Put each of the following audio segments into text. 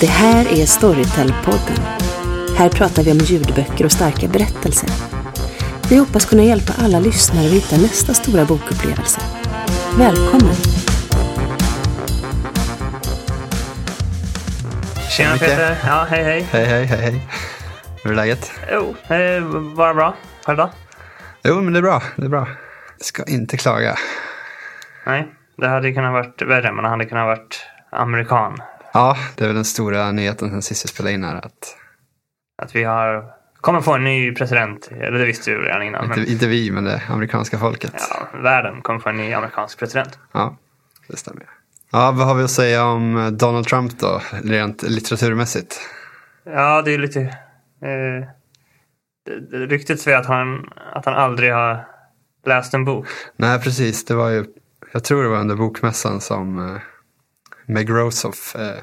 Det här är Storytel-podden. Här pratar vi om ljudböcker och starka berättelser. Vi hoppas kunna hjälpa alla lyssnare att hitta nästa stora bokupplevelse. Välkommen! Tjena. Peter! Ja, hej hej! Hej, hej, hej, hej. Hur är läget? Jo, eh, bara bra. Själv då? Jo, men det är bra. Det är bra. Ska inte klaga. Nej, det hade kunnat varit värre, men det hade kunnat varit amerikan. Ja, det är väl den stora nyheten sen sist vi spelade in här. Att, Att vi har kommer få en ny president, eller det visste vi redan innan. inte, Men, inte vi, men det amerikanska folket. ja, världen kommer få en ny amerikansk president. Ja, det stämmer. Ja, vad har vi att säga om eh, Donald Trump då, rent litteraturmässigt? Ja, det är lite... Eh, ryktet säger att han, att han aldrig har läst en bok. Nej, precis. Det var ju, jag tror det var under bokmässan som Meg Rosoff, eh,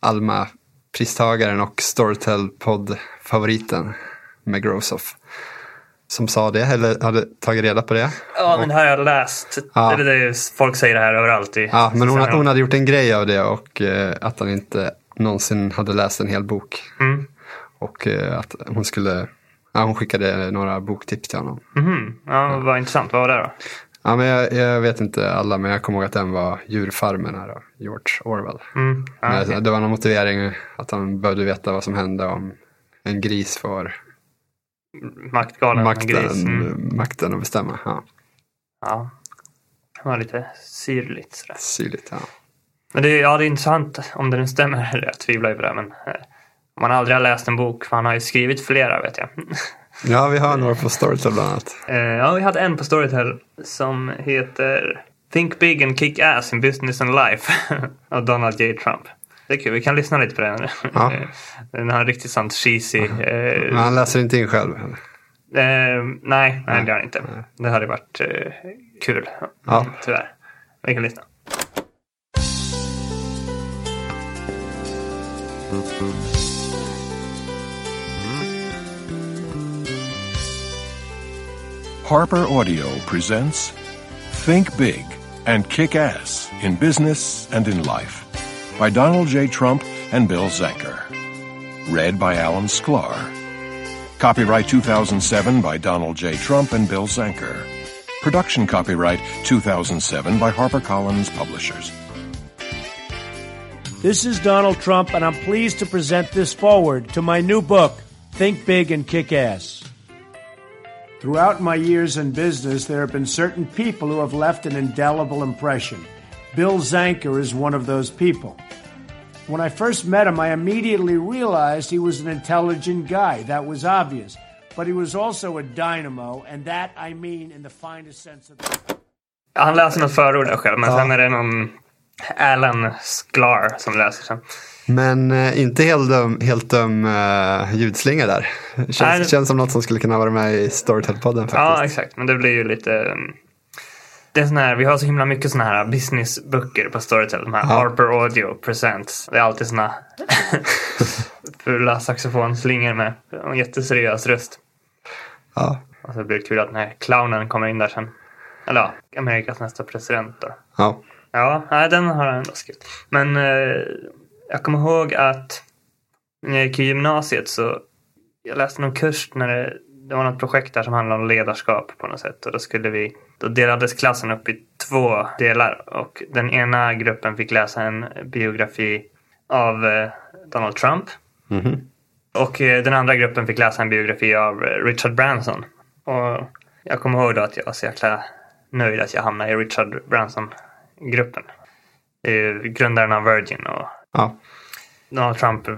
Alma-pristagaren och Storytel-podd-favoriten Meg Rosoff, som sa det, eller hade tagit reda på det. Ja, men det har jag läst. Ja. Det är, folk säger det här överallt. I, Ja, men hon, hon hade gjort en grej av det och eh, att han inte någonsin hade läst en hel bok. Mm. Och eh, att hon skulle, ja, hon skickade några boktips till honom. Mhm. Ja, vad intressant. Vad var det då? Ja, men jag, jag vet inte alla, men jag kommer ihåg att den var Djurfarmen här av George Orwell. Mm. Ja, Men okej. Det var någon motivering att han behövde veta vad som hände om en gris får Maktgalen makten, gris. Mm. makten att bestämma. Ja, Ja. Det var lite syrligt sådär. syrligt. Ja. Men det är, ja, det är intressant om det nu stämmer. Jag tvivlar ju på det. Men eh, om man aldrig har läst en bok, för han har ju skrivit flera vet jag. ja, vi har några på Storytel bland annat. Eh, ja, vi hade en på Storytel som heter Think Big and Kick Ass in Business and Life av Donald J. Trump. Det är kul, vi kan lyssna lite på den. Ja. Den har riktigt sånt cheesy. Eh, Men han läser inte in själv. eller? Eh, nej, nej, det gör han inte. Det hade varit eh, kul. Ja. Tyvärr. Vi kan lyssna. Harper Audio presents Think Big and Kick Ass in Business and in Life by Donald J. Trump and Bill Zanker. Read by Alan Sklar. Copyright 2007 by Donald J. Trump and Bill Zanker. Production copyright 2007 by HarperCollins Publishers. This is Donald Trump, and I'm pleased to present this forward to my new book, Think Big and Kick Ass. Throughout my years in business, there have been certain people who have left an indelible impression. Bill Zanker is one of those people. When I first met him, I immediately realized he was an intelligent guy. That was obvious. But he was also a dynamo, and that I mean in the finest sense of the Han läser något förord själv, men sen är det någon Alan Sklar som läser sen. Men eh, inte helt dum, helt dum eh, ljudslinga där. Känns, Nej, känns som något som skulle kunna vara med i Storytel-podden faktiskt. Ja, exakt. Men det blir ju lite... um, Det är sån här, vi har så himla mycket såna här businessböcker på Storytel. De här Harper Audio Presents. Det är alltid såna fula saxofonslingor med en jätteseriös röst. Ja. Och så blir det kul att den här clownen kommer in där sen. Eller ja, Amerikas nästa president då. Ja. Ja, nej, den har han ändå skrivit. Men eh, jag kommer ihåg att när jag gick i gymnasiet så jag läste någon kurs när det, det var något projekt där som handlade om ledarskap på något sätt. Och då skulle vi, då delades klassen upp i två delar. Och den ena gruppen fick läsa en biografi av eh, Donald Trump. Och eh, den andra gruppen fick läsa en biografi av eh, Richard Branson. Och jag kommer ihåg då att jag var så jäkla nöjd att jag hamnade i Richard Branson-gruppen. Grundaren av Virgin och ja. Donald Trump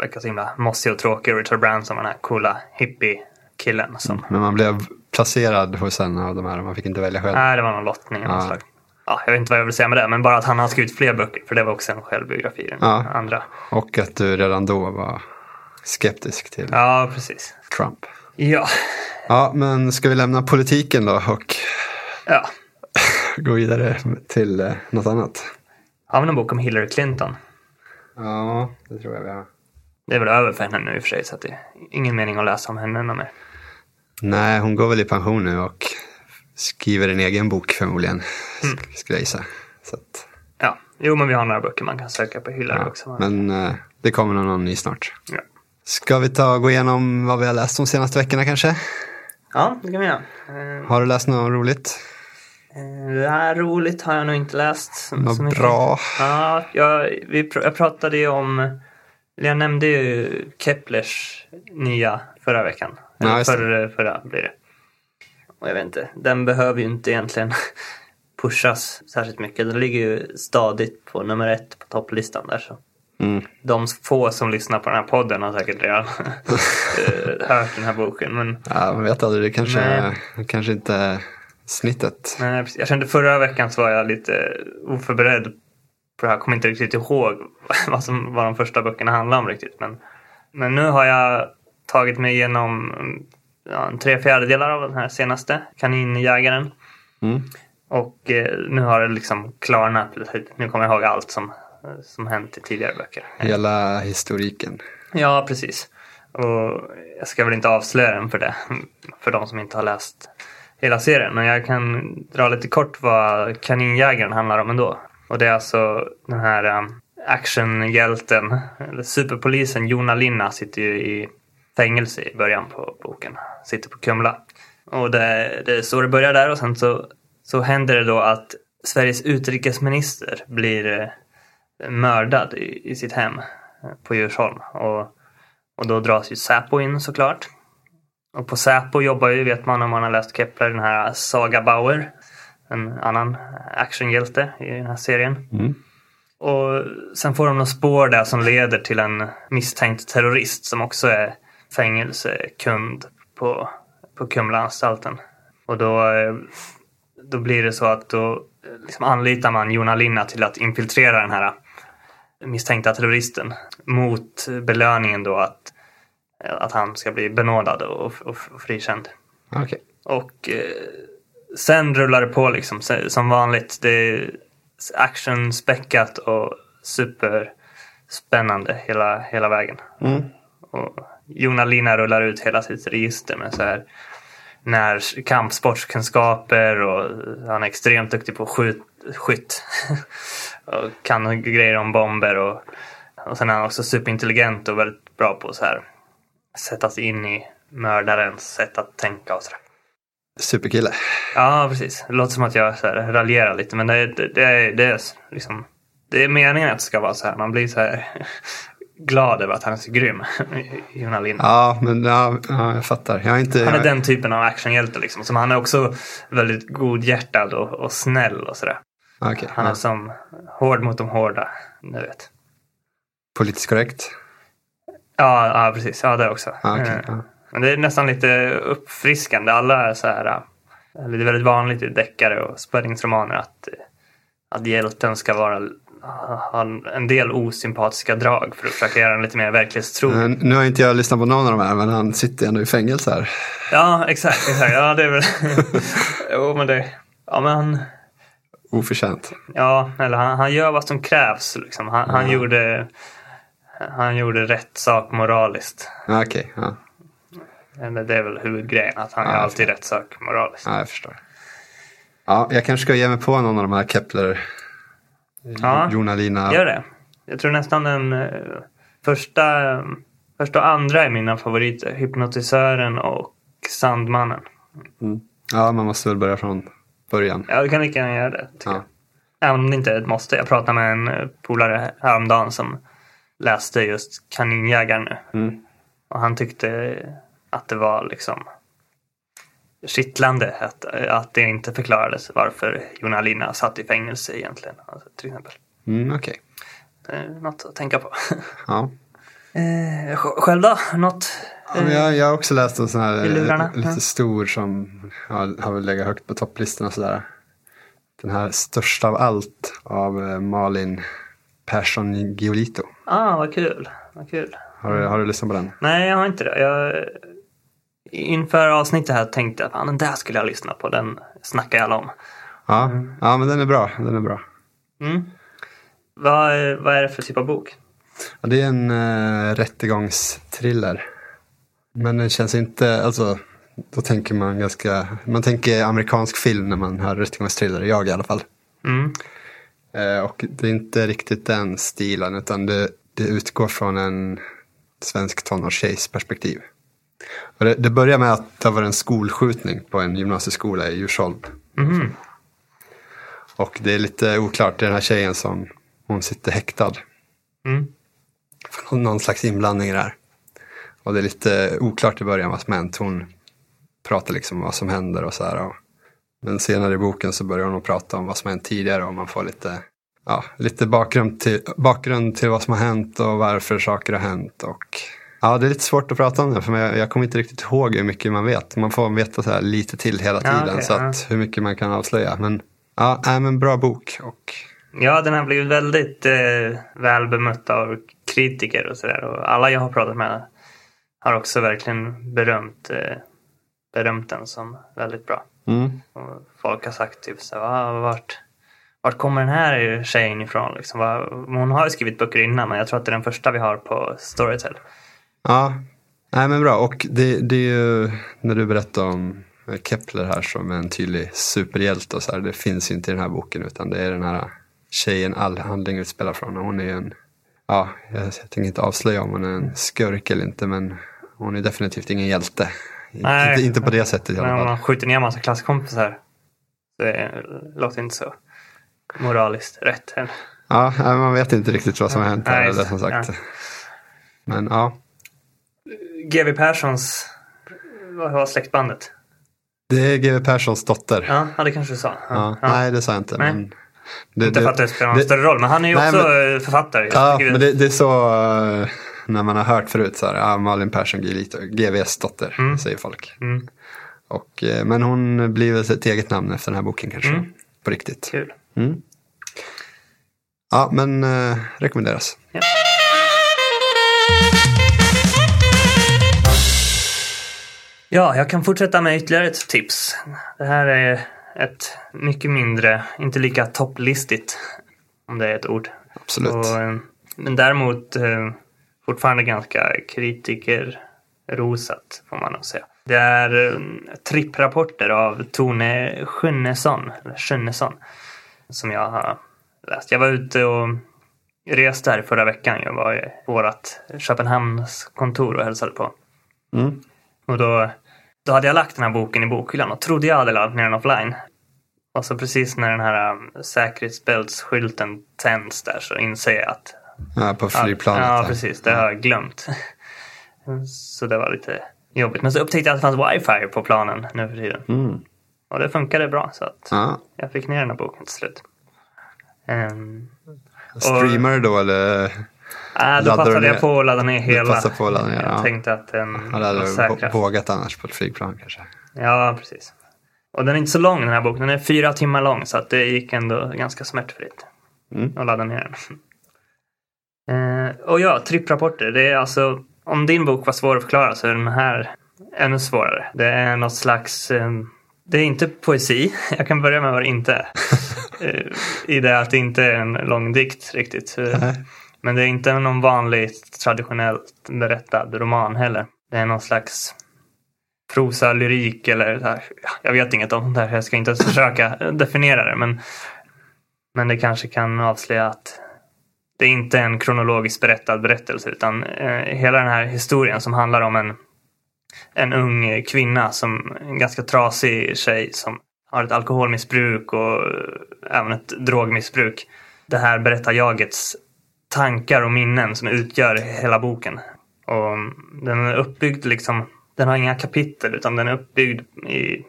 verkar så himla mossig och tråkig. Richard Branson var den här coola hippie-killen som... Men man blev placerad hos en av de här och man fick inte välja själv. Nej, det var någon lottning av något Ja. slag. Ja, jag vet inte vad jag vill säga med det, men bara att han har skrivit fler böcker. För det var också en självbiografi, den Ja. andra. Och att du redan då var skeptisk till Ja, precis. Trump. Ja, Ja, men ska vi lämna politiken då och ja. gå vidare till eh, något annat? Har vi någon bok om Hillary Clinton? Ja, det tror jag vi har. Det är väl över för henne nu i och för sig, så att det är ingen mening att läsa om henne ännu mer. Nej, hon går väl i pension nu och skriver en egen bok förmodligen. Mm. Skulle jag gissa. Så att, Ja, Jo, men vi har några böcker man kan söka på hyllan Ja, också. men eh, det kommer nog någon ny snart. Ja. Ska vi ta och gå igenom vad vi har läst de senaste veckorna kanske? ja, det kan vi göra. Eh, Har du läst något roligt? Eh, Det här roligt har jag nog inte läst. mycket. bra? Ja, jag, vi, jag pratade ju om, jag nämnde ju Keplers nya förra veckan. Eller det. förra, förra blir det. Och jag vet inte, den behöver ju inte egentligen pushas särskilt mycket. Den ligger ju stadigt på nummer ett på topplistan där. Så. Mm. De få som lyssnar på den här podden har säkert redan eh, hört den här boken. Men Ja, man vet aldrig, det kanske, Nej. kanske inte snittet. Nej, precis. jag kände förra veckan så var jag lite oförberedd. För jag kommer inte riktigt ihåg vad, som, vad de första böckerna handlade om riktigt. Men, men nu har jag tagit mig igenom ja, tre fjärdedelar av den här senaste, Kaninjägaren. Mm. Och eh, nu har det liksom klarnat. Nu kommer jag ihåg allt som, som hänt i tidigare böcker. Hela historiken. Ja, precis. Och jag ska väl inte avslöja den för det. För de som inte har läst hela serien. Men jag kan dra lite kort vad Kaninjägaren handlar om ändå. Och det är alltså den här um, actionhjälten, eller superpolisen Jona Linna sitter ju i fängelse i början på boken. Sitter på Kumla. Och det, det är så det börjar där och sen så, så händer det då att Sveriges utrikesminister blir eh, mördad i, i sitt hem eh, på Djursholm. Och, och då dras ju Säpo in såklart. Och på Säpo jobbar ju, vet man om man har läst Kepler, den här Saga Bauer. En annan actionhjälte i den här serien. Mm. Och sen får de några spår där som leder till en misstänkt terrorist som också är fängelsekund på, på Kumlaanstalten. Och då, eh, då blir det så att då eh, liksom anlitar man Jona Linna till att infiltrera den här misstänkta terroristen mot belöningen då att, att han ska bli benådad och, och, och frikänd. Okej. Och eh, sen rullar det på liksom som vanligt. Det är actionspäckat och superspännande hela, hela vägen. Mm. Och Jona Lina rullar ut hela sitt register med så här när kampsportskunskaper och han är extremt duktig på skjut, skytt. och kan grejer om bomber och, och sen är han också superintelligent och väldigt bra på så här sätta sig in i mördarens sätt att tänka och sådär. Superkille. Ja, precis. Det låter som att jag så här, raljerar lite men det, det, det, är, det är liksom det är meningen att det ska vara så här. Man blir så här glad över att han är så grym. Lind. Ja, men ja, ja, jag fattar. Jag har inte... Han är jag, den typen av actionhjälte liksom. Som han är också väldigt godhjärtad och, och snäll och sådär. Okej, Han är ja. som hård mot de hårda. Du vet. Politiskt korrekt. Ja, ja precis. Ja, det också. Ja, okej, Eh, ja. Men det är nästan lite uppfriskande. Alla är så här. eh, Eller det är väldigt vanligt i deckare och spänningsromaner att, eh, att hjälten ska vara ha en- del osympatiska drag för att försöka göra den lite mer verklighetstrogen. Men Nu har inte jag lyssnat på någon av de här, men han sitter ändå i fängelse här. Ja, exakt. exakt. Ja, det är väl... jo, men det... Ja, men han... Oförtjänt. Ja, eller han, han gör vad som krävs. Liksom. Han, han, gjorde, han gjorde rätt sak moraliskt. Ja, Okej, ja. Eller det är väl huvudgrejen, att han Ja, gör alltid rätt sak moraliskt. ja, jag förstår. Ja, jag kanske ska ge mig på någon av de här Kepler. Ja, Jona Lina. Gör det. Jag tror nästan den eh, första, första och andra är mina favoriter. Hypnotisören och Sandmannen. Ja, man måste väl börja från början. Ja, du kan lika gärna göra det. Ja. jag. Även om det inte är ett måste. Jag pratade med en eh, polare häromdagen som läste just Kaninjägaren nu. Mm. Och han tyckte att det var liksom kittlande att, att det inte förklarades varför Jona Linna satt i fängelse egentligen. Alltså, till exempel. Mm, Okej. Det är något att tänka på. Ja. Eh, sj- själv då? Något? Ja, jag, jag har också läst en sån här eh, lite Ja. stor som ja, har väl legat högt på sådär. Den här Största av allt av eh, Malin Persson Giolito. Ah, vad kul. Vad kul. Har, du- har du lyssnat på den? Nej, jag har inte det. Jag, inför avsnittet här tänkte jag att den där skulle jag lyssna på. Den snackar alla om. Ja, ja men den är bra. Den är bra. Mm. Vad, är- vad är det för typ av bok? Ja, det är en uh, rättegångstriller. Men den känns inte, alltså, då tänker man ganska, man tänker amerikansk film när man hör rättegångstriller, jag i alla fall. Mm. Eh, och det är inte riktigt den stilen utan det, det utgår från en svensk tonårstjejs perspektiv. Och det, det börjar med att det var en skolskjutning på en gymnasieskola i Djursholm. Mhm. Och det är lite oklart, det är den här tjejen som hon sitter häktad. Mm. För någon slags inblandning här. Och det är lite oklart i början vad som hänt. Hon pratar liksom om vad som händer och så här. Och, men senare i boken så börjar hon prata om vad som hänt tidigare och man får lite, ja, lite bakgrund, till, bakgrund till vad som har hänt och varför saker har hänt. Och, ja, det är lite svårt att prata om det för jag, jag kommer inte riktigt ihåg hur mycket man vet. Man får veta så lite till hela Ja, tiden okej, så att hur mycket man kan avslöja. Men ja, nej, men bra bok. Och, Ja, den har blivit väldigt eh, väl bemött av kritiker och sådär. Och alla jag har pratat med har också verkligen berömt, eh, berömt den som väldigt bra. Mm, folk har sagt typ så här, "Va, vart, vart kommer den här tjejen ifrån? Liksom, Va- hon har ju skrivit böcker innan men jag tror att det är den första vi har på Storytel. Ja, nej men bra. Och det, det är ju när du berättar om Kepler här som en tydlig superhjälte och så här. Det finns ju inte i den här boken utan det är den här tjejen all handling utspelar från. Hon är ju en, ja, jag, jag tänker inte avslöja om hon är en skurk eller inte men hon är definitivt ingen hjälte. Nej. Inte, inte på det sättet i Men alla om fall. man skjuter ner en massa klasskompisar så det låter inte så moraliskt rätt. Ja, man vet inte riktigt vad som har hänt här. Nej, Eller, som sagt. ja. Men ja, GW Perssons, vad var släktbandet? det är GW Perssons dotter. Ja, ja, det kanske du sa. Ja, Ja. Nej, det sa jag inte. Nej. Men det, Inte för att det spelar någon det- större roll, men han är ju Nej, också men- författare. Ja, men det, det är så eh, när man har hört förut så här, ja, Malin Persson Gilito, GVs dotter, Mm. säger folk. Mm, Och, eh, men hon blir väl ett eget namn efter den här boken kanske, Mm. på riktigt. kul. Mm. Ja, men eh, rekommenderas. Ja. Ja, jag kan fortsätta med ytterligare ett tips. Det här är ett mycket mindre, inte lika topplistigt, om det är ett ord. Absolut. Och, eh, men däremot eh, fortfarande ganska kritikerrosat, får man nog säga. Det är eh, tripprapporter av Tone Schunnesson, Schunnesson, som jag har läst. Jag var ute och reste här förra veckan. Jag var i vårt Köpenhamns kontor och hälsade på. Mm. Och då, då hade jag lagt den här boken i bokhyllan och trodde jag hade laddat ner den offline. Och så precis när den här um, säkerhetsbältsskylten tänds där så inser jag att Ja, på flygplanet. Ja, här. precis. Det har jag glömt. Så det var lite jobbigt. Men så upptäckte jag att det fanns wifi på planen nu för tiden. Mm. Och det funkade bra så att Ja. jag fick ner den här boken till slut. Um, Streamar du då eller? äh, då du passade jag på att ladda ner hela. passar på att ladda ner, jag ja. tänkte att den Hade var du säkrast. vågat annars på ett flygplan kanske? Ja, precis. Och den är inte så lång den här boken. Den är fyra timmar lång så att det gick ändå ganska smärtfritt Mm. att ladda ner den. Eh, och ja, tripprapporter. Det är alltså, om din bok var svår att förklara så är den här ännu svårare. Det är något slags, eh, det är inte poesi. Jag kan börja med vad det inte är. Eh, I det att det inte är en lång dikt riktigt. Eh, Nej. Men det är inte någon vanlig traditionellt berättad roman heller. Det är någon slags prosa, lyrik eller så här. Ja, Jag vet inget om det här. Jag ska inte ens försöka definiera det. Men, men det kanske kan avslöja att det är inte en kronologiskt berättad berättelse utan eh, hela den här historien som handlar om en, en ung kvinna som en ganska trasig tjej som har ett alkoholmissbruk och eh, även ett drogmissbruk. Det här berättar jagets tankar och minnen som utgör hela boken. Och den är uppbyggd liksom, den har inga kapitel utan den är uppbyggd i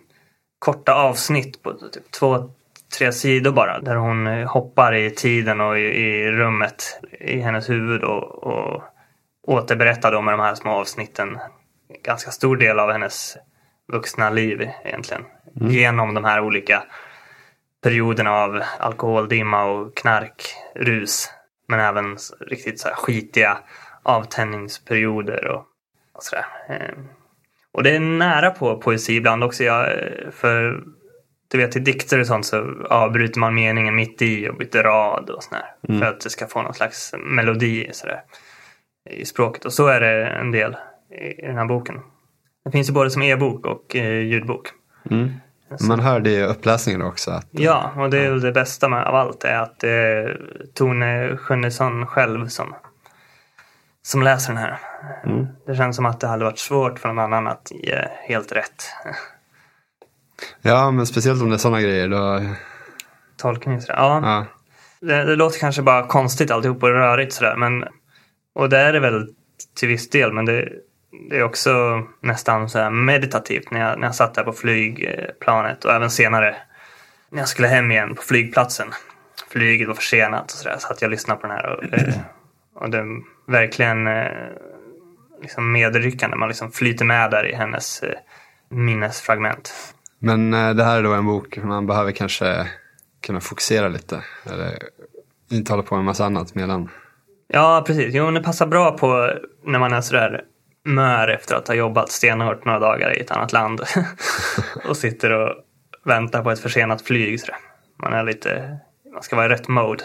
korta avsnitt på typ två, tre sidor bara. Där hon eh, hoppar i tiden och i, i rummet i hennes huvud och, och återberättar då med de här små avsnitten ganska stor del av hennes vuxna liv egentligen. Genom de här olika perioderna av alkoholdimma och knarkrus. Men även riktigt så här skitiga avtändningsperioder och, och sådär. Eh, Och det är nära på poesi ibland också. Jag, eh, för du vet i dikter och sånt så avbryter man meningen mitt i och byter rad och sådär. För att det ska få någon slags melodi sådär, i språket. Och så är det en del i, den här boken. Det finns ju både som e-bok och eh, ljudbok. Mm. Man hör det i uppläsningen också. Att, Ja, och det är väl det bästa med, av allt är att det är Tone Schunnesson själv som, som läser den här. Det känns som att det hade varit svårt för någon annan att ge helt rätt ja, men speciellt om det är sådana grejer. Då, tolkning. Sådär. Ja, ja. det, det låter kanske bara konstigt alltihop och rörigt sådär. Men, och det är det väl till viss del. Men det, det är också nästan så meditativt när jag, när jag satt där på flygplanet och även senare när jag skulle hem igen på flygplatsen. Flyget var försenat och sådär så att jag lyssnade på den här. Och, och det är verkligen eh, liksom medryckande. Man liksom flyter med där i hennes eh, minnesfragment. Men eh, det här är då en bok man behöver kanske kunna fokusera lite. Eller inte hålla på med en massa annat medan. Ja, precis. Jo, det passar bra på när man är sådär mör efter att ha jobbat stenhårt några dagar i ett annat land och sitter och väntar på ett försenat flyg. Sådär. Man är lite, man ska vara i rätt mode.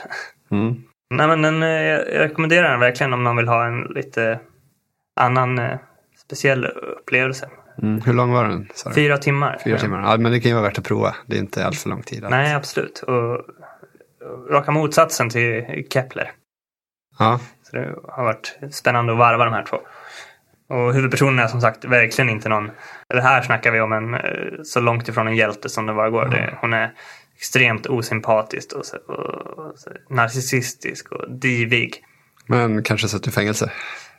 Mm. Nej, men den, eh, jag rekommenderar den verkligen om man vill ha en lite annan eh, speciell upplevelse. Mm. Hur lång var den? du? Fyra timmar. Fyra timmar. Ja, men det kan ju vara värt att prova. Det är inte alls för lång tid. alls. Nej, absolut. Och, raka motsatsen till Kepler. Ja, Så det har varit spännande att varva de här två. Och huvudpersonen är som sagt verkligen inte någon, eller här snackar vi om en eh, så långt ifrån en hjälte som det bara går. Det, hon är extremt osympatisk och, så- och, och så narcissistisk och divig. men kanske suttit i fängelse.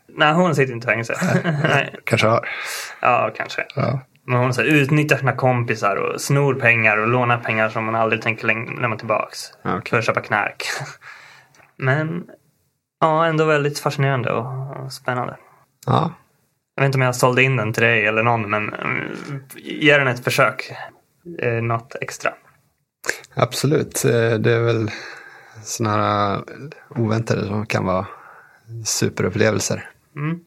Nej, hon sitter inte i fängelse. Nej. Kanske har. Ja, kanske. Ja. Men hon så här, utnyttjar sina kompisar och snor pengar och lånar pengar som man aldrig tänker lämna tillbaks. Ja, okej. För att köpa knark. Men ja, ändå väldigt fascinerande och, spännande. ja. Jag vet inte om jag sålde in den till dig eller någon, men mm, ge den ett försök. Eh, något extra. Absolut. Eh, Det är väl sådana här oväntade som kan vara superupplevelser. Mm.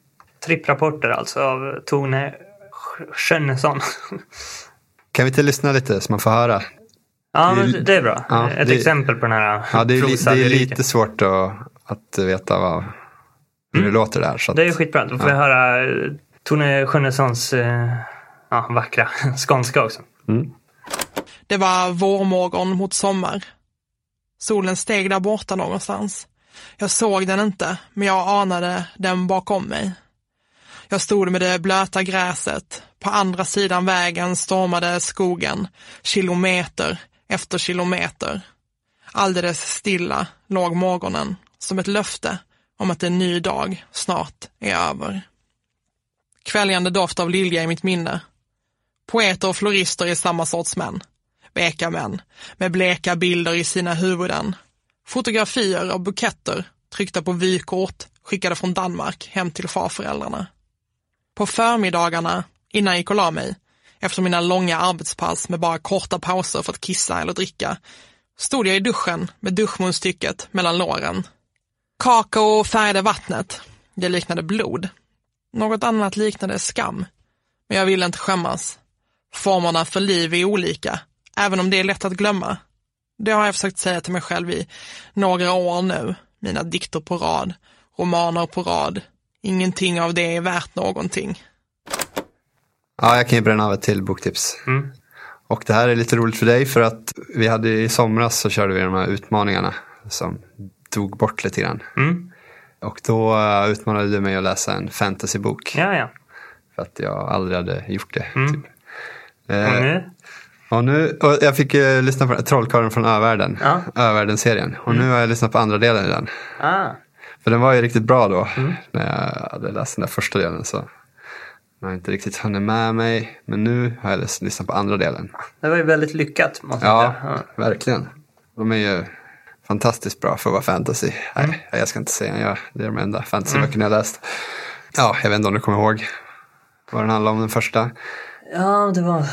Tripprapporter alltså av Tone Schönnesson. Kan vi inte lyssna lite så man får höra? Ja, Det är- men det är bra. ja, ett det- exempel på den här Ja, det är, li- det är lite svårt att, att veta vad, hur det låter där. Så att, Det är skitbra. Då får vi höra eh, Tone Schönnessons eh, ja, vackra skånska också. Det var vårmorgon mot sommar. Solen steg där borta någonstans. Jag såg den inte, men jag anade den bakom mig. Jag stod med det blöta gräset. På andra sidan vägen stormade skogen, kilometer efter kilometer. Alldeles stilla låg morgonen, som ett löfte om att en ny dag snart är över. Kväljande doft av lilja i mitt minne. Poeter och florister är samma sorts män. Veka män, med bleka bilder i sina huvuden. Fotografier av buketter tryckta på vykort skickade från Danmark hem till farföräldrarna. På förmiddagarna, innan jag gick och la mig, efter mina långa arbetspass med bara korta pauser för att kissa eller dricka, stod jag i duschen med duschmunstycket mellan låren. Kakao färgade vattnet. Det liknade blod. Något annat liknade skam. Men jag ville inte skämmas. Formerna för liv är olika, även om det är lätt att glömma. Det har jag försökt säga till mig själv i några år nu. Mina dikter på rad, romaner på rad. Ingenting av det är värt någonting. Ja, jag kan ju bränna av ett till boktips. Mm. Och det här är lite roligt för dig för att vi hade i somras så körde vi de här utmaningarna som tog bort lite grann. Mm. Och då eh, utmanade du mig att läsa en fantasybok. Ja, ja. För att jag aldrig hade gjort det. Mm. Typ. Eh? Och nu, och jag fick eh, lyssna på Trollkarlen från Övärlden. Ja. Övärlden-serien. Och nu har jag lyssnat på andra delen i den. Ah. För den var ju riktigt bra då. Mm. När jag hade läst den där första delen. Så jag har inte riktigt hunnit med mig. Men nu har jag lyssnat på andra delen. Det var ju väldigt lyckat, måste jag Ja, verkligen. De är ju fantastiskt bra för att vara fantasy. Mm. Nej, jag ska inte säga jag. Det är de enda fantasyböckerna jag läst. Ja, jag vet inte om du kommer ihåg vad den handlar om den första. Ja, det var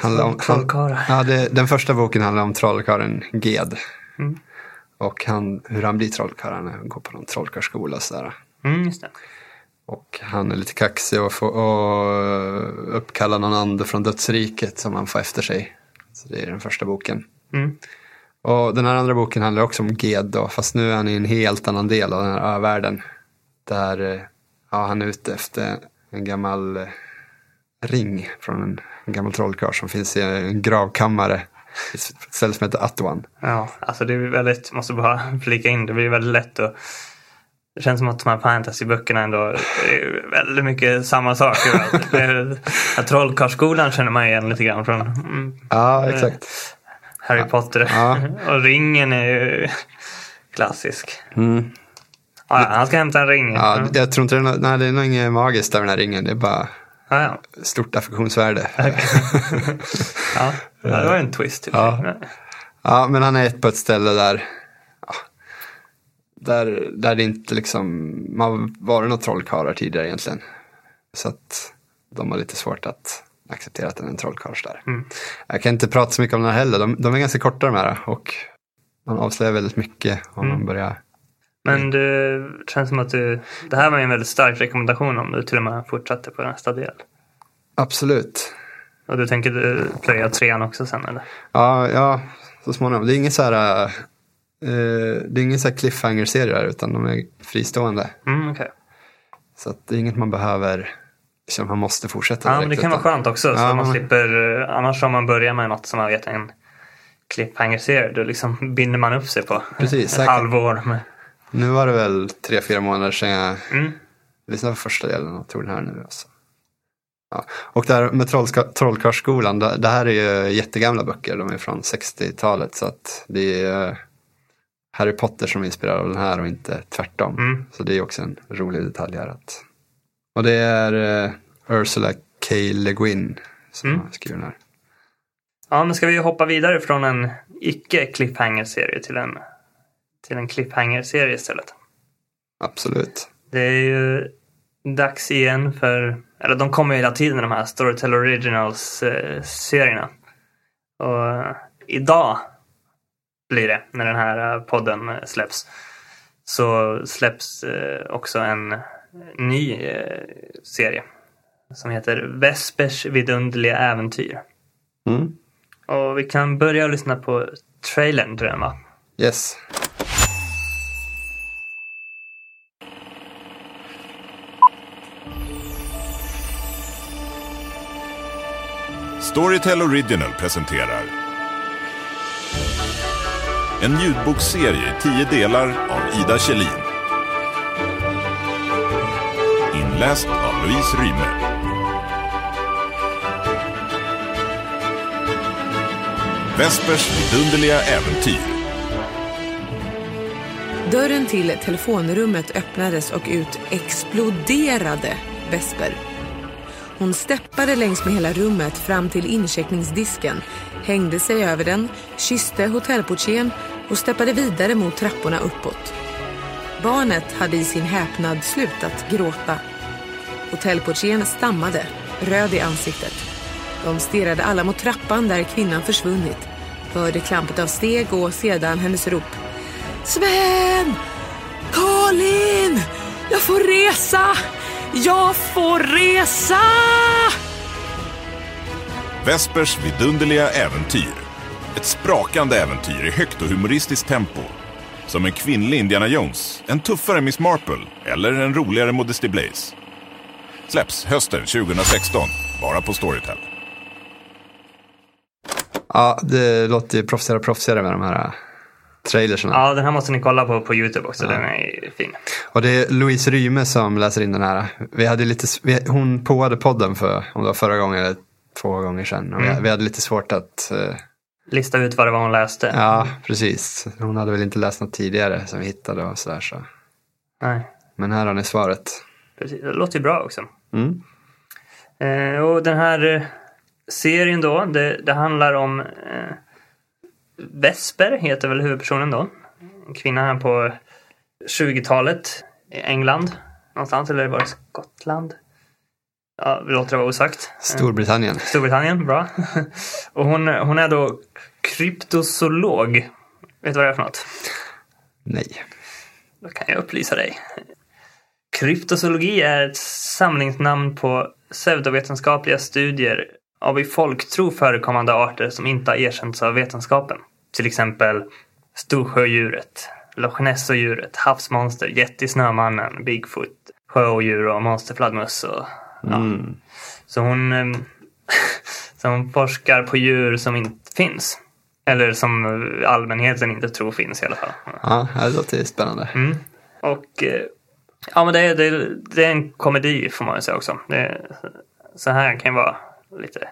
Handlar om, trollkarlar. ja, det, den första boken handlar om trollkarlen Ged. Mm. Och han, hur han blir trollkarl. Han går på någon trollkarlskola. Mm, just det. Och han är lite kaxig och, får, och uppkallar någon ande från dödsriket som han får efter sig. Så det är den första boken. Mm. Och den här andra boken handlar också om Ged då, fast nu är han i en helt annan del av den här övärlden. Där eh, ja, han är ute efter en gammal eh, ring från en, en gammal trollkarl som finns i en gravkammare ett ställe som heter Atuan. Ja, alltså det är väldigt, måste bara flika in, det blir väldigt lätt att det känns som att de här fantasyböckerna ändå är väldigt mycket samma sak. Ja, Trollkarlsskolan känner man igen lite grann från mm, Ja, exakt. Harry Potter. Ja. Och ringen är ju klassisk. Mm. Ja, han ska hämta en ring. Ja, ja. jag tror inte det är, nå- nej, det är nog inget magiskt över den här ringen. Det är bara Ja, ja. stort affektionsvärde. Ja, det var en twist. Typ. Ja. Ja, men han är på ett ställe där, där, där det inte liksom, man har varit några trollkarlar tidigare egentligen. Så att de har lite svårt att acceptera att det är en trollkarl där. Mm. Jag kan inte prata så mycket om den här heller, de, de är ganska korta de här och man avslöjar väldigt mycket om Mm. man börjar. Men det känns som att du, det här var en väldigt stark rekommendation om du till och med fortsatte på nästa del. Absolut. Och du tänker plöja trean också sen eller? Ja, ja, så småningom. Det är ingen så här, eh, det är ingen så här cliffhanger-serie där, utan de är fristående. Mm, okej. Så att det är inget man behöver, liksom, man måste fortsätta Ja, men det kan vara utan- skönt också. Så man men- slipper, eh, annars om man börjar med något som man vet är en cliffhanger-serie, då liksom binder man upp sig på Precis, ett halvår. Med, Nu var det väl tre, fyra månader sedan jag mm, lyssnade på första delen och tog den här nu. Alltså. Ja. Och det här med Trollkarlsskolan, det, det här är ju jättegamla böcker, de är från 60-talet. Så att det är eh, Harry Potter som är inspirerad av den här och inte tvärtom. Mm. Så det är också en rolig detalj här. Att... Och det är eh, Ursula K. Le Guin som Mm. har skrivit den här. Ja, men ska vi hoppa vidare från en icke cliffhanger-serie till en, till en cliffhanger-serie istället? Absolut. Det är ju dags igen för, eller de kommer ju hela tiden de här Storytel Originals-serierna. Och idag blir det, när den här podden släpps, så släpps eh, också en ny eh, serie som heter Vespers vidunderliga äventyr. Mm. Och vi kan börja lyssna på trailern tror jag va? Yes. Storytel Original presenterar En ljudboksserie i tio delar av Ida Kjellin. Inläst av Louise Ryme. Vespers vidunderliga äventyr. Dörren till telefonrummet öppnades och ut exploderade Vesper. Hon steppade längs med hela rummet fram till incheckningsdisken, hängde sig över den, kysste hotellportieren och steppade vidare mot trapporna uppåt. Barnet hade i sin häpnad slutat gråta. Hotellportieren stammade, röd i ansiktet. De stirrade alla mot trappan där kvinnan försvunnit, hörde klampet av steg och sedan hennes rop. Sven! Karin! Jag får resa! Jag får resa! Vespers vidunderliga äventyr. Ett sprakande äventyr i högt och humoristiskt tempo. Som en kvinnlig Indiana Jones, en tuffare Miss Marple eller en roligare Modesty Blaze. Släpps hösten 2016, bara på Storytel. Ja, det låter ju proffsigare och proffsigare med de här trailerserna. Ja, den här måste ni kolla på på Youtube också. Den är fin. Och det är Louise Ryme som läser in den här. Vi hade lite, vi, hon påade podden för, om det var förra gången eller två gånger sedan. Och vi, Mm. vi hade lite svårt att, eh, Lista ut vad det var hon läste. ja precis. Hon hade väl inte läst något tidigare som vi hittade och sådär. Så. Nej, Men här har ni svaret. precis. Det låter ju bra också. Mm. Eh, och den här eh, serien då, det, det handlar om eh, Vesper heter väl huvudpersonen då. En kvinna här på 20-talet i England någonstans, eller var det Skottland? Ja, vi låter det vara osagt. Storbritannien. Storbritannien, bra. och hon, hon är då kryptozoolog. Vet du vad det är för något? Nej. Då kan jag upplysa dig. Kryptozoologi är ett samlingsnamn på pseudovetenskapliga studier av i folktro förekommande arter som inte har erkänts av vetenskapen. Till exempel Storsjödjuret, Loch Ness-djuret, havsmonster, Yeti, Snömannen, Bigfoot, sjöodjur och monsterfladdermöss. Ja. Mm. Så hon, eh, så hon forskar på djur som inte finns. Eller som allmänheten inte tror finns i alla fall. Ja, det låter spännande. Mm. Och eh, ja, men det är, det, är, det är en komedi får man ju säga också. Det så här kan ju vara lite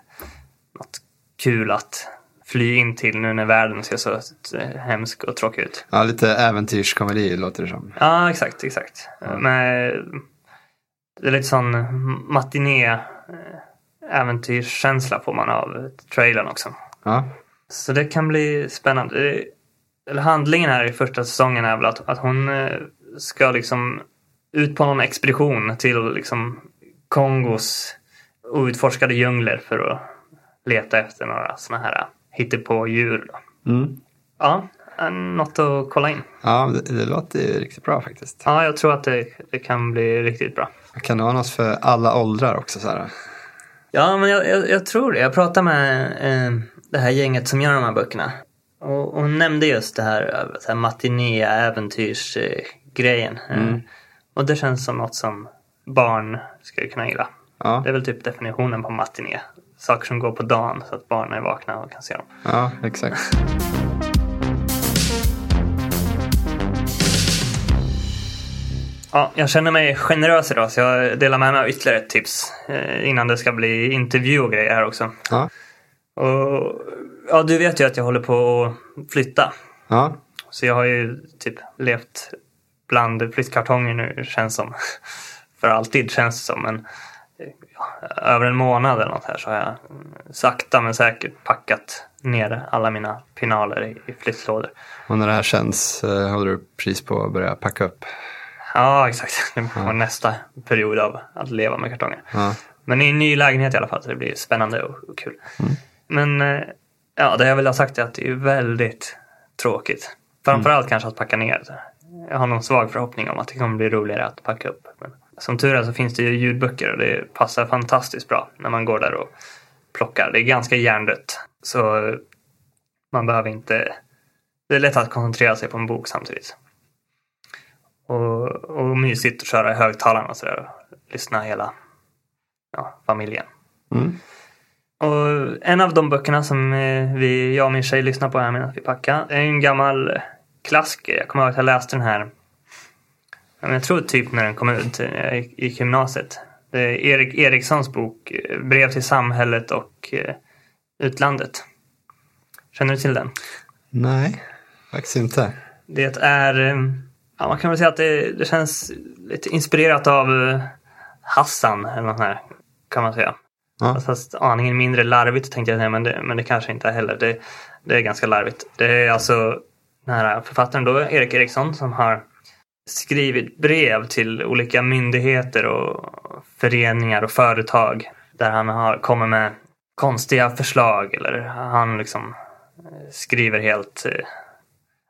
något kul att fly in till nu när världen ser så eh, hemsk och tråkig ut. Ja, lite äventyrskomedi låter det som. Ja, exakt, exakt. Men det är lite sån matiné eh, äventyrskänsla får man av trailern också. Ja, Så det kan bli spännande. Eller handlingen här i första säsongen är väl att, att hon eh, ska liksom ut på någon expedition till liksom Kongos outforskade djungler för att leta efter några såna här hittepå djur. Då. mm. Ja, något att kolla in. ja det, det låter riktigt bra faktiskt. Ja, jag tror att det, det kan bli riktigt bra. Kan det vara något för alla åldrar också? Så här? Ja, men jag, jag, jag tror det. Jag pratade med eh, det här gänget som gör de här böckerna. Och, hon nämnde just det här, eh, så här matiné äventyrsgrejen. Eh. Eh, och det känns som något som barn skulle kunna gilla. Ja, Det är väl typ definitionen på matiné. Saker som går på dagen så att barnen är vakna och kan se dem. ja exakt. Ja, jag känner mig generös idag så jag delar med mig av ytterligare ett tips. Eh, innan det ska bli intervju och grejer här också. Ja, Och, ja, du vet ju att jag håller på att flytta. ja, Så jag har ju typ levt bland flyttkartonger nu känns som. För alltid känns det som. Men över en månad eller något här så har jag mm, sakta men säkert packat ner alla mina pinaler i, i flyttlådor. och när det här känns eh, håller du precis på att börja packa upp. Ja, exakt. Det var nästa period av att leva med kartonger. Ja, Men i en ny lägenhet i alla fall så det blir spännande och, och kul. Men eh, ja, det jag vill ha sagt är att det är väldigt tråkigt. Framförallt kanske att packa ner. Jag har någon svag förhoppning om att det kommer bli roligare att packa upp. Men som tur är så finns det ju ljudböcker och det passar fantastiskt bra när man går där och plockar. Det är ganska hjärndött. Så man behöver inte... Det är lätt att koncentrera sig på en bok samtidigt. Och, och mysigt att köra i högtalarna och sådär. Lyssna hela ja, familjen. Mm. Och en av de böckerna som eh, vi, jag och min tjej lyssnar på här medan vi packar är en gammal klassiker. Jag kommer ihåg att jag läste den här jag tror typ när den kom ut eh, gick gymnasiet. Det är Erik Erikssons bok eh, Brev till samhället och eh, utlandet. Känner du till den? nej, faktiskt inte. Det är, ja, man kan väl säga att det, det känns lite inspirerat av Hassan eller något här kan man säga. Ja. Fast aningen mindre larvigt tänkte jag säga, men det, men det kanske inte är heller. Det, det är ganska larvigt. Det är alltså den här författaren då, Erik Eriksson, som har skrivit brev till olika myndigheter och föreningar och företag där han har kommit med konstiga förslag eller han liksom eh, skriver helt eh,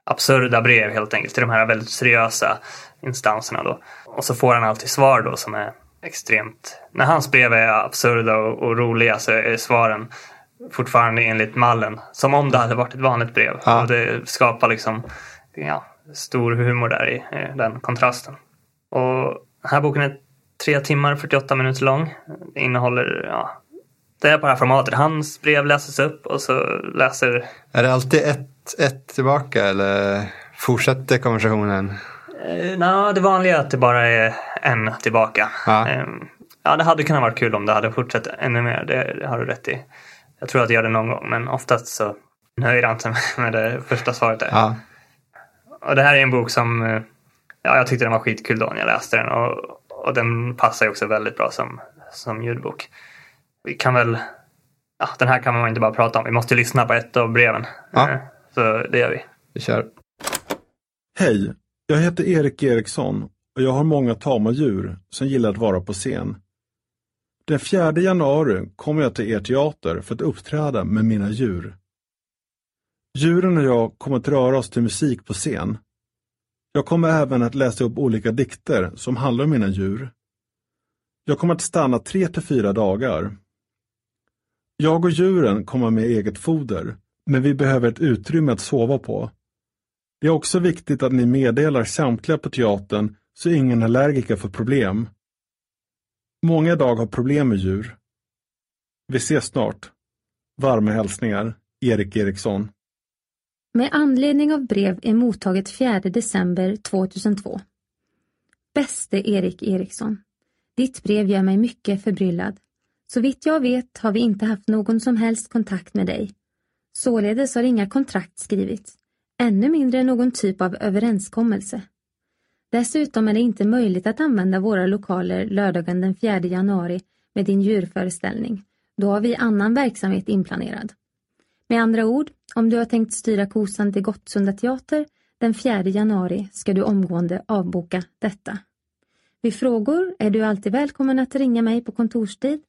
absurda brev helt enkelt till de här väldigt seriösa instanserna då. Och så får han alltid svar då som är extremt... När hans brev är absurda och, och roliga så är svaren fortfarande enligt mallen. Som om det hade varit ett vanligt brev. Ja. Och det skapar liksom ja, stor humor där i eh, den kontrasten. Och den här boken är tre timmar 48 minuter lång. Det innehåller, ja, det är på det här formatet. Hans brev läses upp och så läser Är det alltid ett, ett tillbaka eller fortsätter konversationen? Eh, nej, det vanliga är att det bara är en tillbaka. Ja. Eh, ja, det hade kunnat vara kul om det hade fortsatt ännu mer. Det, det har du rätt i. Jag tror att det gör det någon gång, men oftast så nöjer han sig med det första svaret. Där. Ja, Och det här är en bok som eh, ja, jag tyckte den var skitkul då när jag läste den. Och, och den passar ju också väldigt bra som, som ljudbok. Vi kan väl... Ja, den här kan man inte bara prata om. Vi måste lyssna på ett av breven. Ja. Eh, Så det gör vi. vi kör. Hej, jag heter Erik Eriksson och jag har många tama djur som gillar att vara på scen. Den 4 januari kommer jag till er teater för att uppträda med mina djur. Djuren och jag kommer att röra oss till musik på scen. Jag kommer även att läsa upp olika dikter som handlar om mina djur. Jag kommer att stanna tre till fyra dagar. Jag och djuren kommer med eget foder, men vi behöver ett utrymme att sova på. Det är också viktigt att ni meddelar samtliga på teatern så ingen allergiker får problem. Många idag har problem med djur. Vi ses snart. Varma hälsningar, Erik Eriksson. Med anledning av brev är mottaget 4 december 2002. Bäste Erik Eriksson. Ditt brev gör mig mycket förbryllad. Så vitt jag vet har vi inte haft någon som helst kontakt med dig. Således har inga kontrakt skrivits. Ännu mindre någon typ av överenskommelse. Dessutom är det inte möjligt att använda våra lokaler lördagen den 4 januari med din djurföreställning. Då har vi annan verksamhet inplanerad. Med andra ord, om du har tänkt styra kosan till Gottsunda teater den 4 januari ska du omgående avboka detta. Vid frågor är du alltid välkommen att ringa mig på kontorstid.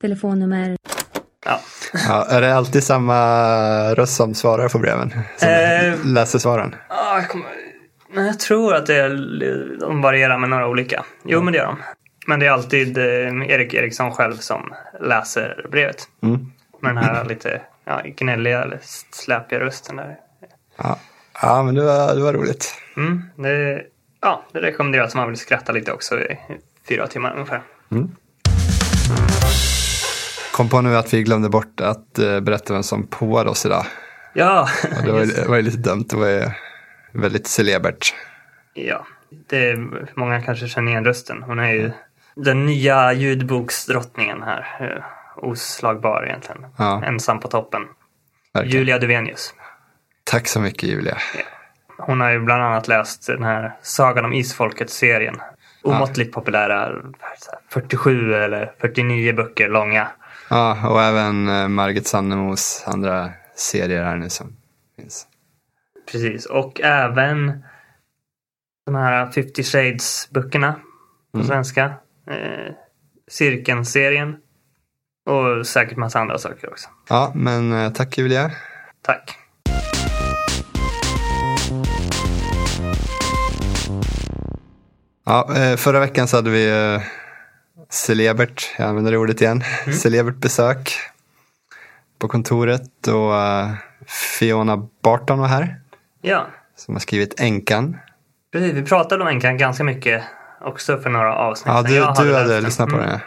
Telefonnummer Ja. Ja, är det alltid samma röst som svarar på breven? Som Eh. läser svaren? Ah, jag, kommer... Nej, jag tror att det är... de varierar med några olika. Jo, men det gör de. Men det är alltid eh, Erik Eriksson själv som läser brevet. Mm. Med den här lite ja, gnälliga eller släpiga rösten. Där. Ja. ja, men det var, det var roligt. Mm, det, ja, det rekommenderas om man vill skratta lite också i fyra timmar ungefär. Kom på nu att vi glömde bort att eh, berätta vem som påade oss idag. Ja, Och det var, det var ju lite dumt. Det var ju väldigt celebert. ja. Det är, många kanske känner igen rösten. Hon är ju den nya ljudboksdrottningen här. Oslagbar egentligen. Ja. Ensam på toppen. Verkligen. Julia Duvenius. Tack så mycket Julia. Hon har ju bland annat läst den här Sagan om Isfolket-serien. Omåttligt populära, så här, 47 eller 49 böcker långa. Ja, och även eh, Margit Sannemos andra serier här nu som finns. Precis, och även de här 50 Shades-böckerna på Mm. svenska. Eh, Cirkeln-serien. Och säkert massa andra saker också. Ja, men eh, tack Julia. Tack. Ja, eh, förra veckan så hade vi eh, celebert, jag använder det ordet igen, celebert besök på kontoret och Fiona Barton var här Ja, som har skrivit Änkan. precis. Vi pratade om Enkan ganska mycket också för några avsnitt Ja, du, Jag du hade den. lyssnat på Mm. den. ja.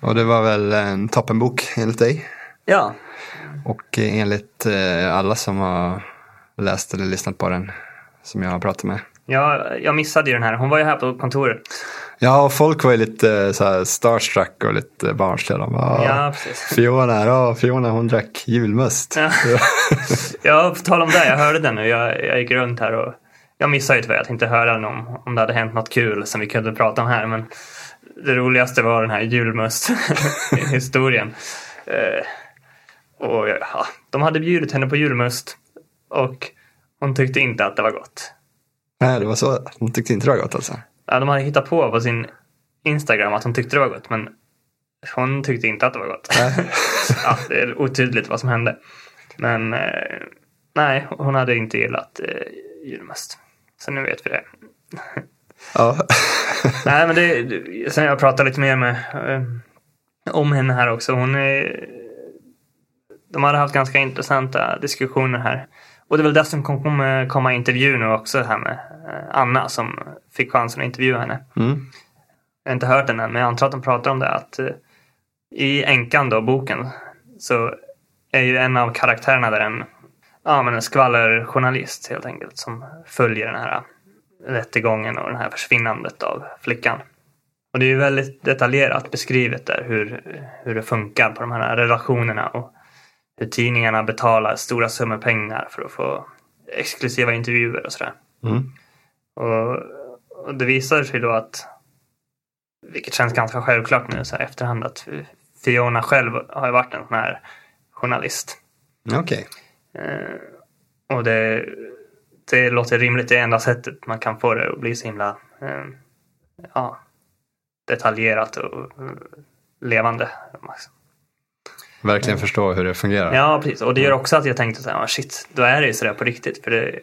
Och det var väl en toppenbok enligt dig. Ja, Och enligt eh, alla som har läst eller lyssnat på den som jag har pratat med. jag, jag missade ju den här. Hon var ju här på kontoret. Ja, och folk var ju lite eh, så här starstruck och lite barnsliga. De bara, Ja, precis. Fiona, här, ja, Fiona hon drack julmust. Ja. Ja, på tal om det, jag hörde den nu. Jag, jag gick runt här och jag missade ju tyvärr att inte höra om, om det hade hänt något kul som vi kunde prata om här. Men det roligaste var den här julmust-historien. Eh, och ja, de hade bjudit henne på julmust och hon tyckte inte att det var gott. Nej, det var så. Hon tyckte inte det var gott alltså. Ja, de hade hittat på på sin Instagram att hon tyckte det var gott, men hon tyckte inte att det var gott. ja, det är otydligt vad som hände. Men eh, nej, hon hade inte gillat eh, julmust. Så nu vet vi det. Ja. nej, men det, sen jag pratade lite mer med eh, om henne här också. Hon är, de hade haft ganska intressanta diskussioner här. Och det är väl det som kommer komma i intervju nu också här med eh, Anna som fick chansen att intervjua henne. Mm. Jag har inte hört den än, men jag antar att de pratar om det. Att eh, I Änkan, då, boken, så är ju en av karaktärerna där en, ja, men en skvallerjournalist helt enkelt som följer den här rättegången och det här försvinnandet av flickan. Och det är ju väldigt detaljerat beskrivet där hur, hur det funkar på de här relationerna och hur tidningarna betalar stora summor pengar för att få exklusiva intervjuer och sådär. Mm. Och, och det visar sig då att, vilket känns ganska självklart nu så här efterhand, att Fiona själv har ju varit en sån här journalist. Okej. Eh, och det, det låter rimligt. Det är enda sättet man kan få det att bli så himla eh, ja, detaljerat och eh, levande. Verkligen förstå hur det fungerar. Ja, precis. Och det gör också att jag tänkte så här, shit, då är det ju sådär på riktigt. För det,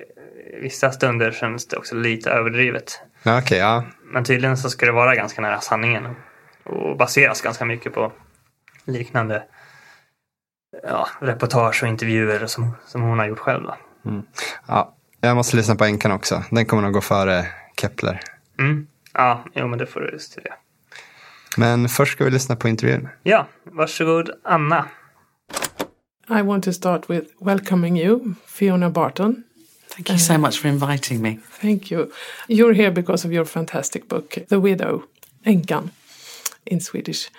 vissa stunder känns det också lite överdrivet. Ja, Okej, ja. Men tydligen så ska det vara ganska nära sanningen och baseras ganska mycket på liknande ja, reportage och intervjuer som, som hon har gjort själv. Då. ja. Jag måste lyssna på Änkan också. Den kommer nog gå före Kepler. Mm. Ja, jo men det får du studera. Men först ska vi lyssna på intervjun. Ja, varsågod Anna. I want to start with welcoming you, Fiona Barton. Thank you so much for inviting me. Thank you. You're here because of your fantastic book, The Widow, Enkan in Swedish.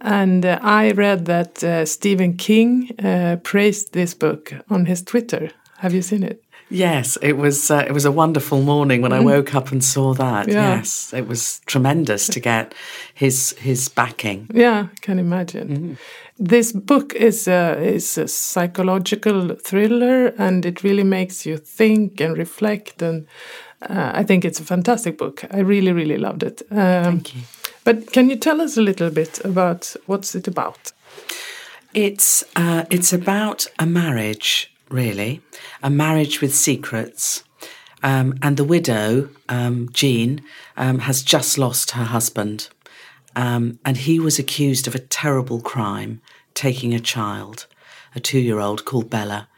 And uh, I read that uh, Stephen King uh, praised this book on his Twitter. Have you seen it? Yes, it was. Uh, it was a wonderful morning when I woke up and saw that. Yeah. Yes, it was tremendous to get his his backing. Yeah, I can imagine. This book is a, is a psychological thriller, and it really makes you think and reflect. And uh, I think it's a fantastic book. I really, really loved it. Um, Thank you. But can you tell us a little bit about what's it about? It's uh, it's about a marriage, really, a marriage with secrets. Um, and the widow, um, Jean, um, has just lost her husband, um, and he was accused of a terrible crime, taking a child, a two-year-old called Bella.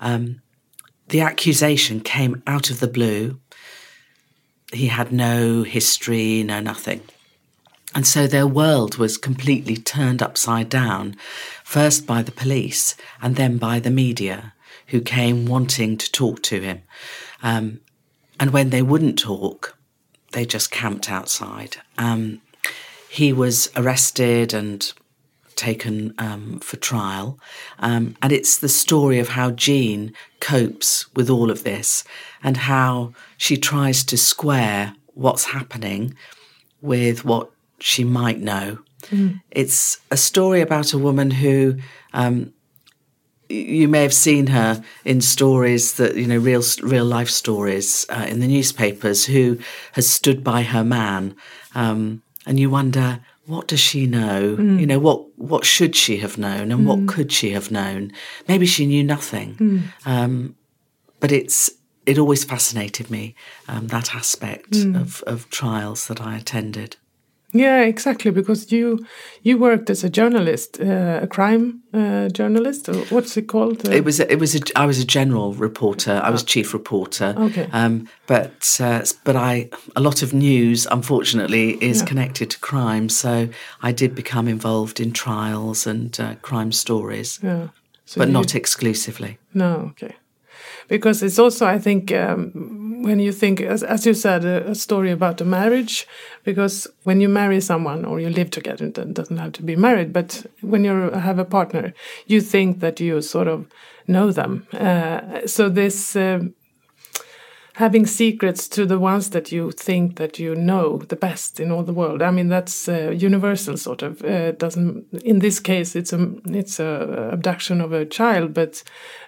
Um, the accusation came out of the blue. He had no history, no nothing. And so their world was completely turned upside down, first by the police and then by the media, who came wanting to talk to him. Um, and when they wouldn't talk, they just camped outside. Um, he was arrested and taken um, for trial. Um, and it's the story of how Jean copes with all of this and how she tries to square what's happening with what she might know. It's a story about a woman who um, you may have seen her in stories that you know real real life stories uh, in the newspapers who has stood by her man um, and you wonder what does she know? You know what what should she have known and what could she have known? Maybe she knew nothing. Um, but it's it always fascinated me um, that aspect of, of trials that I attended Yeah, exactly. Because you you worked as a journalist, uh, a crime uh, journalist, or what's it called? Uh, It was it was a, I was a general reporter. I was chief reporter. Okay. Um, but uh, but I a lot of news, unfortunately, is Yeah. connected to crime. So I did become involved in trials and uh, crime stories, yeah. So but you- not exclusively. No, okay. Because it's also, I think, um, when you think, as, as you said, a, a story about a marriage, because when you marry someone or you live together, it doesn't have to be married, but when you have a partner, you think that you sort of know them. Uh, so this um having secrets to the ones that you think that you know the best in all the world. I mean, that's uh, universal, sort of. Uh, doesn't in this case it's a it's a abduction of a child, but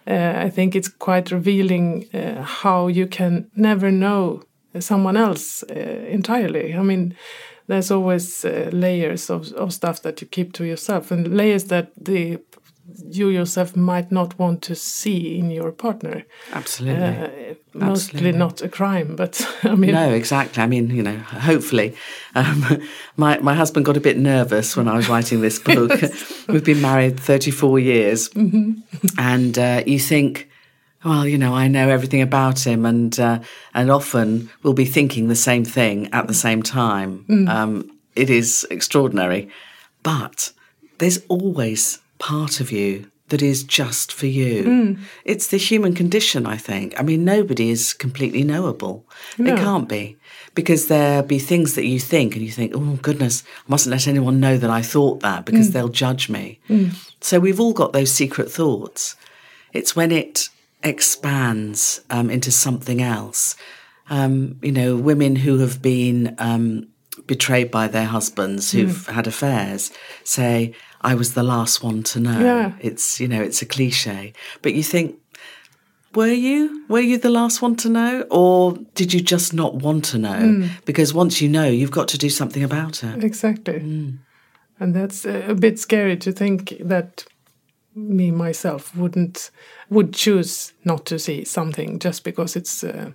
uh, I think it's quite revealing uh, how you can never know someone else uh, entirely. I mean. There's always uh, layers of, of stuff that you keep to yourself, and layers that the you yourself might not want to see in your partner. Absolutely. Uh, mostly Absolutely. not a crime, but I mean, no, exactly. I mean, you know, hopefully. Um, my, my husband got a bit nervous when I was writing this book. We've been married 34 years. And uh, you think, well, you know, I know everything about him. And, uh, and often we'll be thinking the same thing at the same time. Um, it is extraordinary. But there's always part of you that is just for you. It's the human condition, I think. I mean, nobody is completely knowable. They can't be. Because there'll be things that you think and you think, oh, goodness, I mustn't let anyone know that I thought that because they'll judge me. So we've all got those secret thoughts. It's when it expands um, into something else. Um, you know, women who have been um, betrayed by their husbands who've had affairs say, I was the last one to know. Yeah. It's, you know, it's a cliche. But you think, were you? Were you the last one to know? Or did you just not want to know? Because once you know, you've got to do something about it. exactly. And that's uh, a bit scary to think that me myself wouldn't would choose not to see something just because it's uh,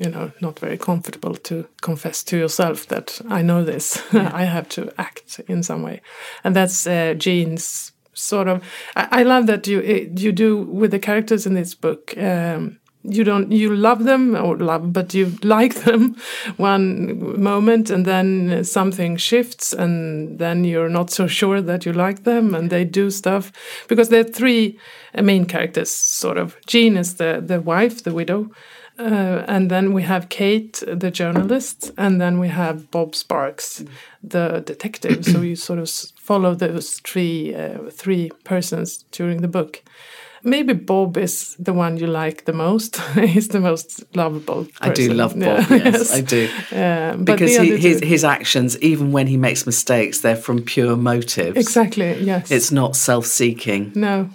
you know not very comfortable to confess to yourself that I know this. I have to act in some way, and that's uh, Jean's sort of. I, I love that you eh, you do with the characters in this book. Um, you don't you love them or love but you like them one moment and then something shifts and then you're not so sure that you like them and they do stuff because there are three main characters sort of jean is the the wife the widow uh, and then we have Kate, the journalist, and then we have Bob Sparks, the detective. so you sort of follow those three uh, three persons during the book. Maybe Bob is the one you like the most. He's the most lovable. Person. I do love Yeah, Bob. Yes, I do. But because he, his his actions, even when he makes mistakes, they're from pure motives. Exactly. Yes. It's not self-seeking. No.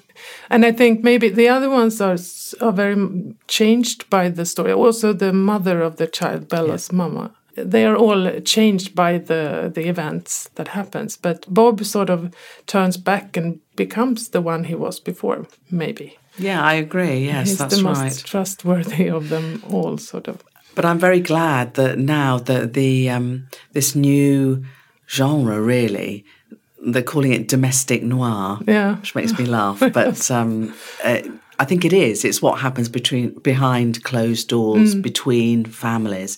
And I think maybe the other ones are are very changed by the story. Also, the mother of the child, Bella's mama, they are all changed by the the events that happens. But Bob sort of turns back and becomes the one he was before. Maybe. Yeah, I agree. Yes, He's that's the most right. trustworthy of them all, sort of. But I'm very glad that now that the um, this new genre really they're calling it domestic noir, Yeah. which makes me laugh. But um, uh, I think it is. It's what happens between behind closed doors Mm. between families.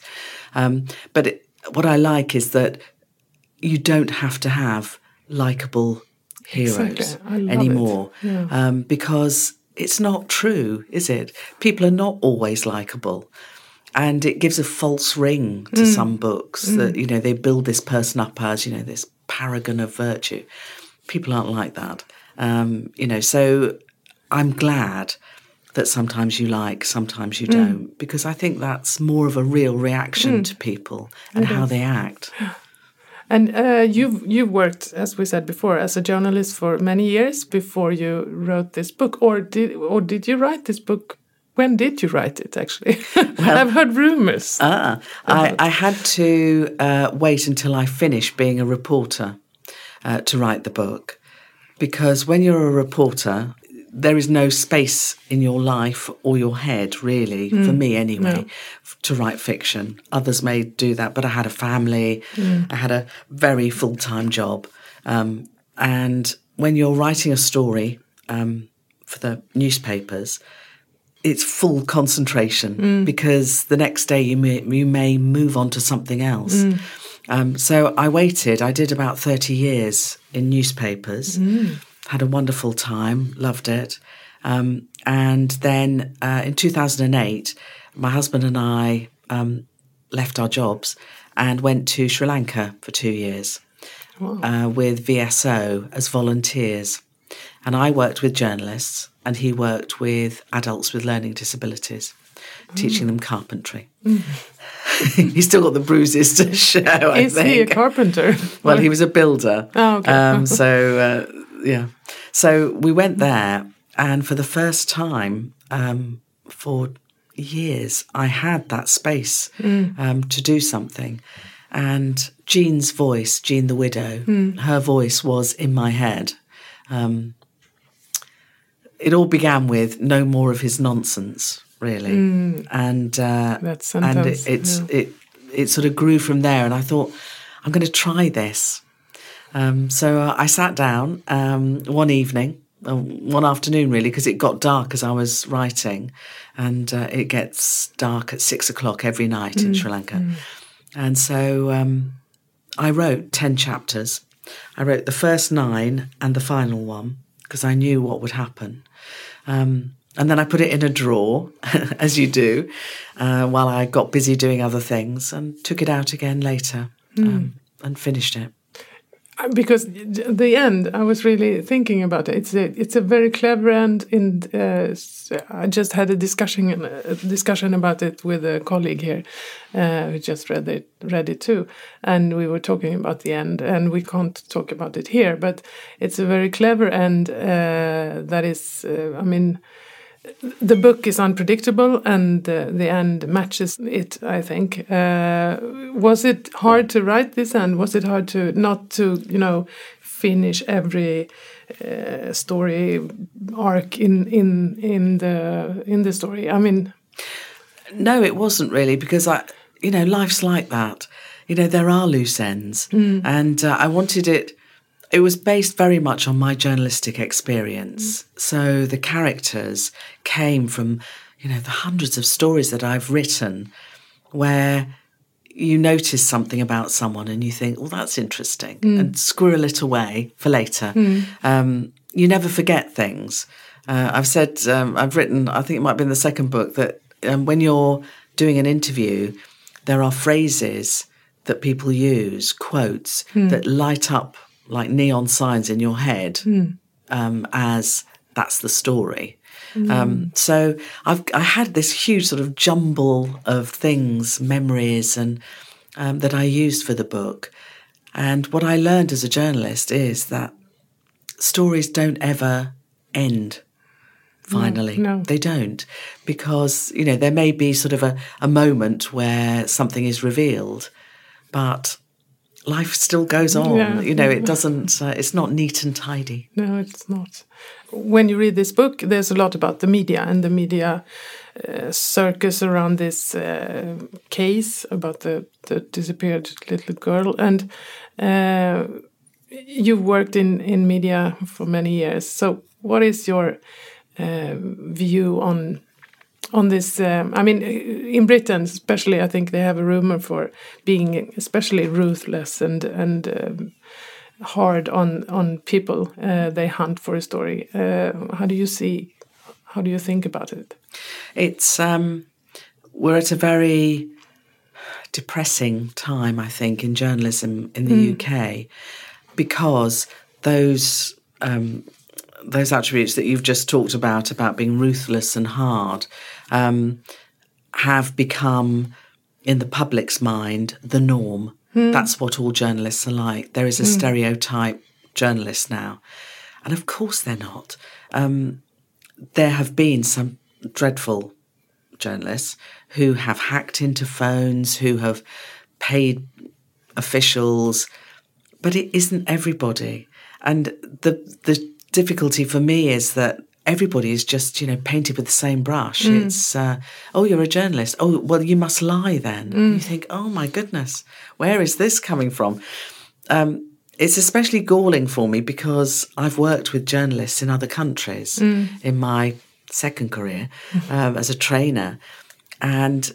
Um, but it, what I like is that you don't have to have likable heroes Exactly. Love it. anymore Yeah. um, because it's not true, is it? People are not always likable. And it gives a false ring to Mm. some books Mm. that, you know, they build this person up as, you know, this paragon of virtue. People aren't like that. Um, you know, so I'm glad that sometimes you like, sometimes you Mm. don't, because I think that's more of a real reaction Mm. to people and It how is. they act. And uh, you've you've worked, as we said before, as a journalist for many years before you wrote this book, or did or did you write this book? When did you write it? Actually, well, I've heard rumors. Ah, I, I had to uh, wait until I finished being a reporter uh, to write the book because when you're a reporter, there is no space in your life or your head, really, for Mm. me anyway, No. to write fiction. Others may do that, but I had a family, Mm. I had a very full time job. Um, and when you're writing a story um, for the newspapers, it's full concentration Mm. because the next day you may, you may move on to something else. Mm. Um, so I waited. I did about 30 years in newspapers, Mm. had a wonderful time, loved it. Um, and then uh, in 2008, my husband and I um, left our jobs and went to Sri Lanka for two years Wow. uh, with VSO as volunteers. And I worked with journalists, and he worked with adults with learning disabilities, teaching them carpentry. Mm. He's still got the bruises to show. I Is he a carpenter? Well, he was a builder. Oh, okay. Um, so uh, yeah, so we went there, and for the first time um, for years, I had that space Mm. um, to do something. And Jean's voice, Jean the widow, Mm. her voice was in my head. Um, it all began with no more of his nonsense, really, Mm. and uh, and it, it's yeah. it it sort of grew from there. And I thought, I'm going to try this. Um, so uh, I sat down um, one evening, uh, one afternoon really, because it got dark as I was writing, and uh, it gets dark at six o'clock every night in Mm, Sri Lanka. mm. And so um, I wrote 10 chapters. I wrote the first nine and the final one because I knew what would happen. Um, and then I put it in a drawer, as you do, uh, while I got busy doing other things and took it out again later um, and finished it. Uh, because the end i was really thinking about it. It's a it's a very clever end in uh, i just had a discussion a discussion about it with a colleague here uh, who just read it read it too. And we were talking about the end and we can't talk about it here but it's a very clever end uh, that is uh, i mean the book is unpredictable and uh, the end matches it i think uh, was it hard to write this end was it hard to not to you know finish every uh, story arc in in in the in the story i mean No, it wasn't really because I, you know, life's like that. You know, there are loose ends, Mm. and uh, I wanted it. It was based very much on my journalistic experience. So the characters came from, you know, the hundreds of stories that I've written where you notice something about someone and you think, well, that's interesting, Mm. and squirrel it away for later. Mm. Um, you never forget things. Uh, I've said, um, I've written, I think it might be in the second book, that um, when you're doing an interview, there are phrases that people use, quotes, Hmm. that light up like neon signs in your head Hmm. um, as that's the story. Mm. Um, so I've I had this huge sort of jumble of things, memories, and um, that I used for the book. And what I learned as a journalist is that stories don't ever end. Finally, no. they don't, because you know there may be sort of a, a moment where something is revealed, but life still goes on. Yeah. You know, it doesn't. Uh, it's not neat and tidy. No, it's not. When you read this book, there's a lot about the media and the media uh, circus around this uh, case about the, the disappeared little girl. And uh, you've worked in, in media for many years. So, what is your uh, view on on this? Um, I mean, in Britain, especially, I think they have a rumor for being especially ruthless and and um, hard on on people uh, they hunt for a story. Uh, how do you see? How do you think about it? It's um, we're at a very depressing time, I think, in journalism in the Mm. UK because those um, those attributes that you've just talked about about being ruthless and hard um, have become in the public's mind the norm. Hmm. That's what all journalists are like. There is a Hmm. stereotype journalist now, and of course they're not. Um, there have been some dreadful journalists who have hacked into phones, who have paid officials, but it isn't everybody. And the the difficulty for me is that everybody is just you know painted with the same brush. Mm. It's uh, oh you're a journalist. Oh well you must lie then. Mm. You think oh my goodness, where is this coming from? Um, it's especially galling for me because I've worked with journalists in other countries Mm. in my second career um, as a trainer, and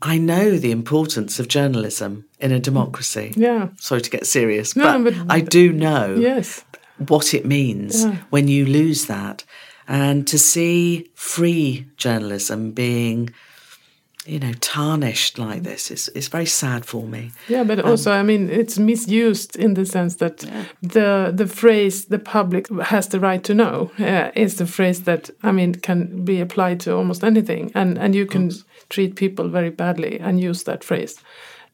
I know the importance of journalism in a democracy. Yeah. Sorry to get serious, No, but, but- I do know Yes. what it means Yeah. when you lose that. And to see free journalism being, you know, tarnished like this is, is very sad for me. Yeah, but Um, also, I mean, it's misused in the sense that the the phrase "the public has the right to know" uh, is the phrase that I mean can be applied to almost anything, and and you can treat people very badly and use that phrase.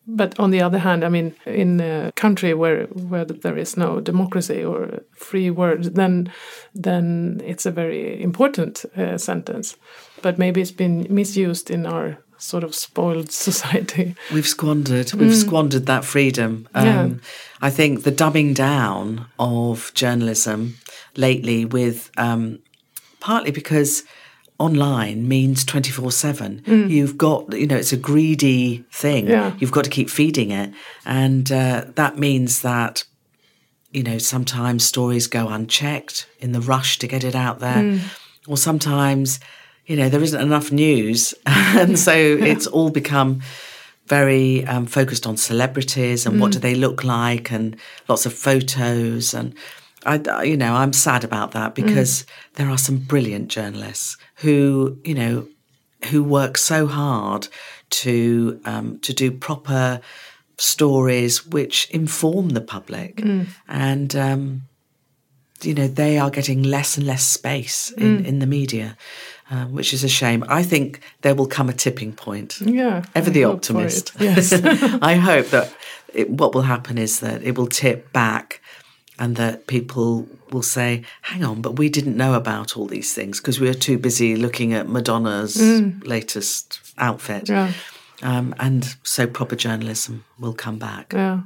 But on the other hand, I mean, in a country where where there is no democracy or free word, then then it's a very important uh, sentence. But maybe it's been misused in our sort of spoiled society. We've squandered. We've Mm. squandered that freedom. Um, Yeah. I think the dumbing down of journalism lately, with um, partly because online means twenty four seven. Mm. You've got you know it's a greedy thing. Yeah. You've got to keep feeding it, and uh, that means that you know sometimes stories go unchecked in the rush to get it out there, Mm. or sometimes you know there isn't enough news, and so it's all become very um, focused on celebrities and what Mm. do they look like and lots of photos and I, you know I'm sad about that because there are some brilliant journalists who you know who work so hard to um, to do proper stories which inform the public Mm. and um, you know they are getting less and less space in, Mm. in the media um, which is a shame i think there will come a tipping point Yeah, ever I the optimist. Yes. i hope that it, what will happen is that it will tip back and that people will say hang on but we didn't know about all these things because we were too busy looking at madonna's Mm. latest outfit Yeah. um, and so proper journalism will come back Yeah,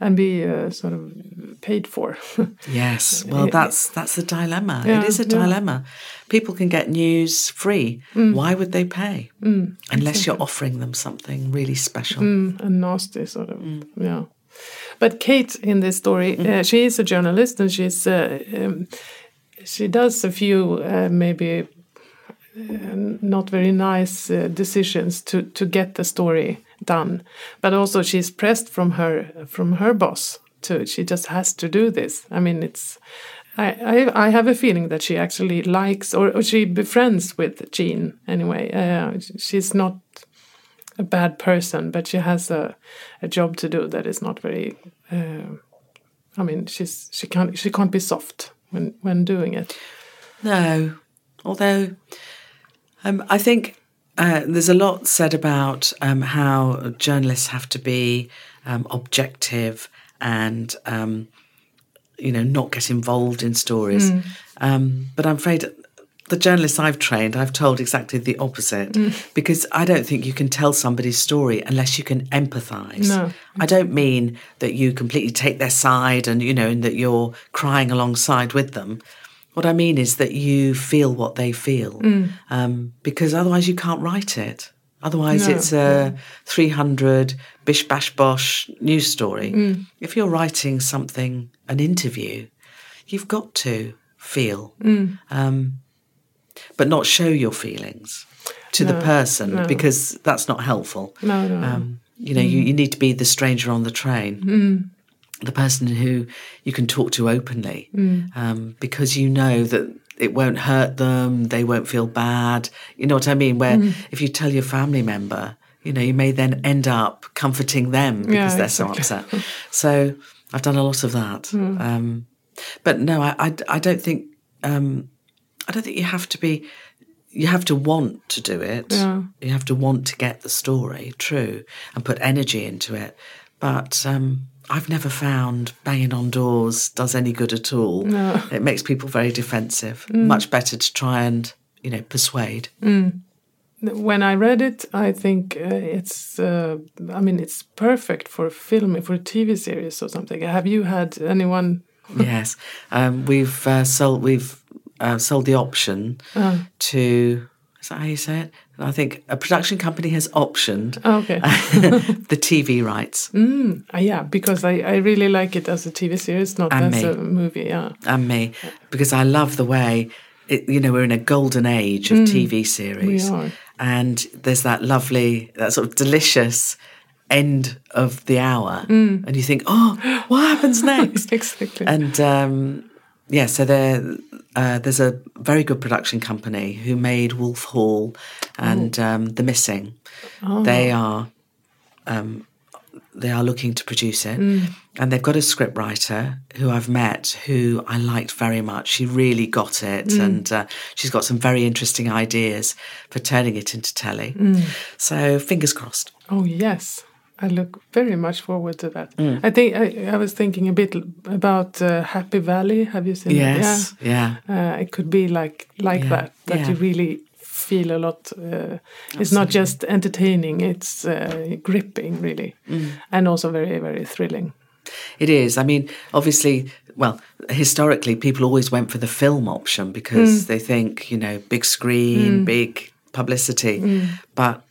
and be uh, sort of paid for. Yes, well, that's that's the dilemma. Yeah, it is a dilemma. People can get news free. Mm. Why would they pay? Mm, Unless you're offering them something really special. mm, and nasty sort of. Yeah, but Kate in this story, uh, she is a journalist, and she's uh, um, she does a few uh, maybe uh, not very nice uh, decisions to to get the story done. But also she's pressed from her from her boss to she just has to do this. I mean it's I, I, I have a feeling that she actually likes or, or she befriends with Jean anyway. Uh, she's not a bad person, but she has a, a job to do that is not very. Uh, I mean, she's she can't she can't be soft when when doing it. No, although um, I think uh, there's a lot said about um, how journalists have to be um, objective and um, you know not get involved in stories. Mm. Um, but I'm afraid the journalists I've trained, I've told exactly the opposite Mm. because I don't think you can tell somebody's story unless you can empathise. No. I don't mean that you completely take their side and you know and that you're crying alongside with them. What I mean is that you feel what they feel, Mm. um, because otherwise you can't write it. Otherwise, No, it's a 300 bish bash bosh news story. Mm. If you're writing something, an interview, you've got to feel, Mm. um, but not show your feelings to the person no. because that's not helpful. No, no, no. Um, you know, you, you need to be the stranger on the train, Mm. the person who you can talk to openly Mm. um, because you know that it won't hurt them, they won't feel bad. You know what I mean? Where Mm. if you tell your family member, you know, you may then end up comforting them because Yeah, they're exactly. so upset. So I've done a lot of that. Mm. Um, but no, I, I, I don't think um, I don't think you have to be. You have to want to do it. Yeah. You have to want to get the story true and put energy into it. But um, I've never found banging on doors does any good at all. No. It makes people very defensive. Mm. Much better to try and you know persuade. Mm. When I read it, I think uh, it's. Uh, I mean, it's perfect for a film, for a TV series or something. Have you had anyone? yes, um, we've uh, sold we've uh, sold the option Uh. to. Is that how you say it? I think a production company has optioned Okay. the TV rights Mm, uh, yeah, because I, I really like it as a TV series, not And as me. a movie. Yeah. and me because I love the way it, you know we're in a golden age of Mm, TV series, and there's that lovely, that sort of delicious end of the hour, Mm. and you think, oh, what happens next? exactly. And um, yeah, so there, uh, there's a very good production company who made Wolf Hall and um, The Missing. Oh. They are um, they are looking to produce it, Mm. and they've got a scriptwriter who I've met who I liked very much. She really got it, Mm. and uh, she's got some very interesting ideas for turning it into telly. Mm. So fingers crossed. Oh yes, I look very much forward to that. Mm. I think I, I was thinking a bit about uh, Happy Valley. Have you seen Yes, it? yeah. Uh, it could be like like Yeah, that. That yeah. you really feel a lot. Uh, it's not just entertaining; it's uh, gripping, really, Mm. and also very very thrilling. It is. I mean, obviously, well, historically, people always went for the film option because Mm. they think, you know, big screen, Mm. big publicity. Mm. But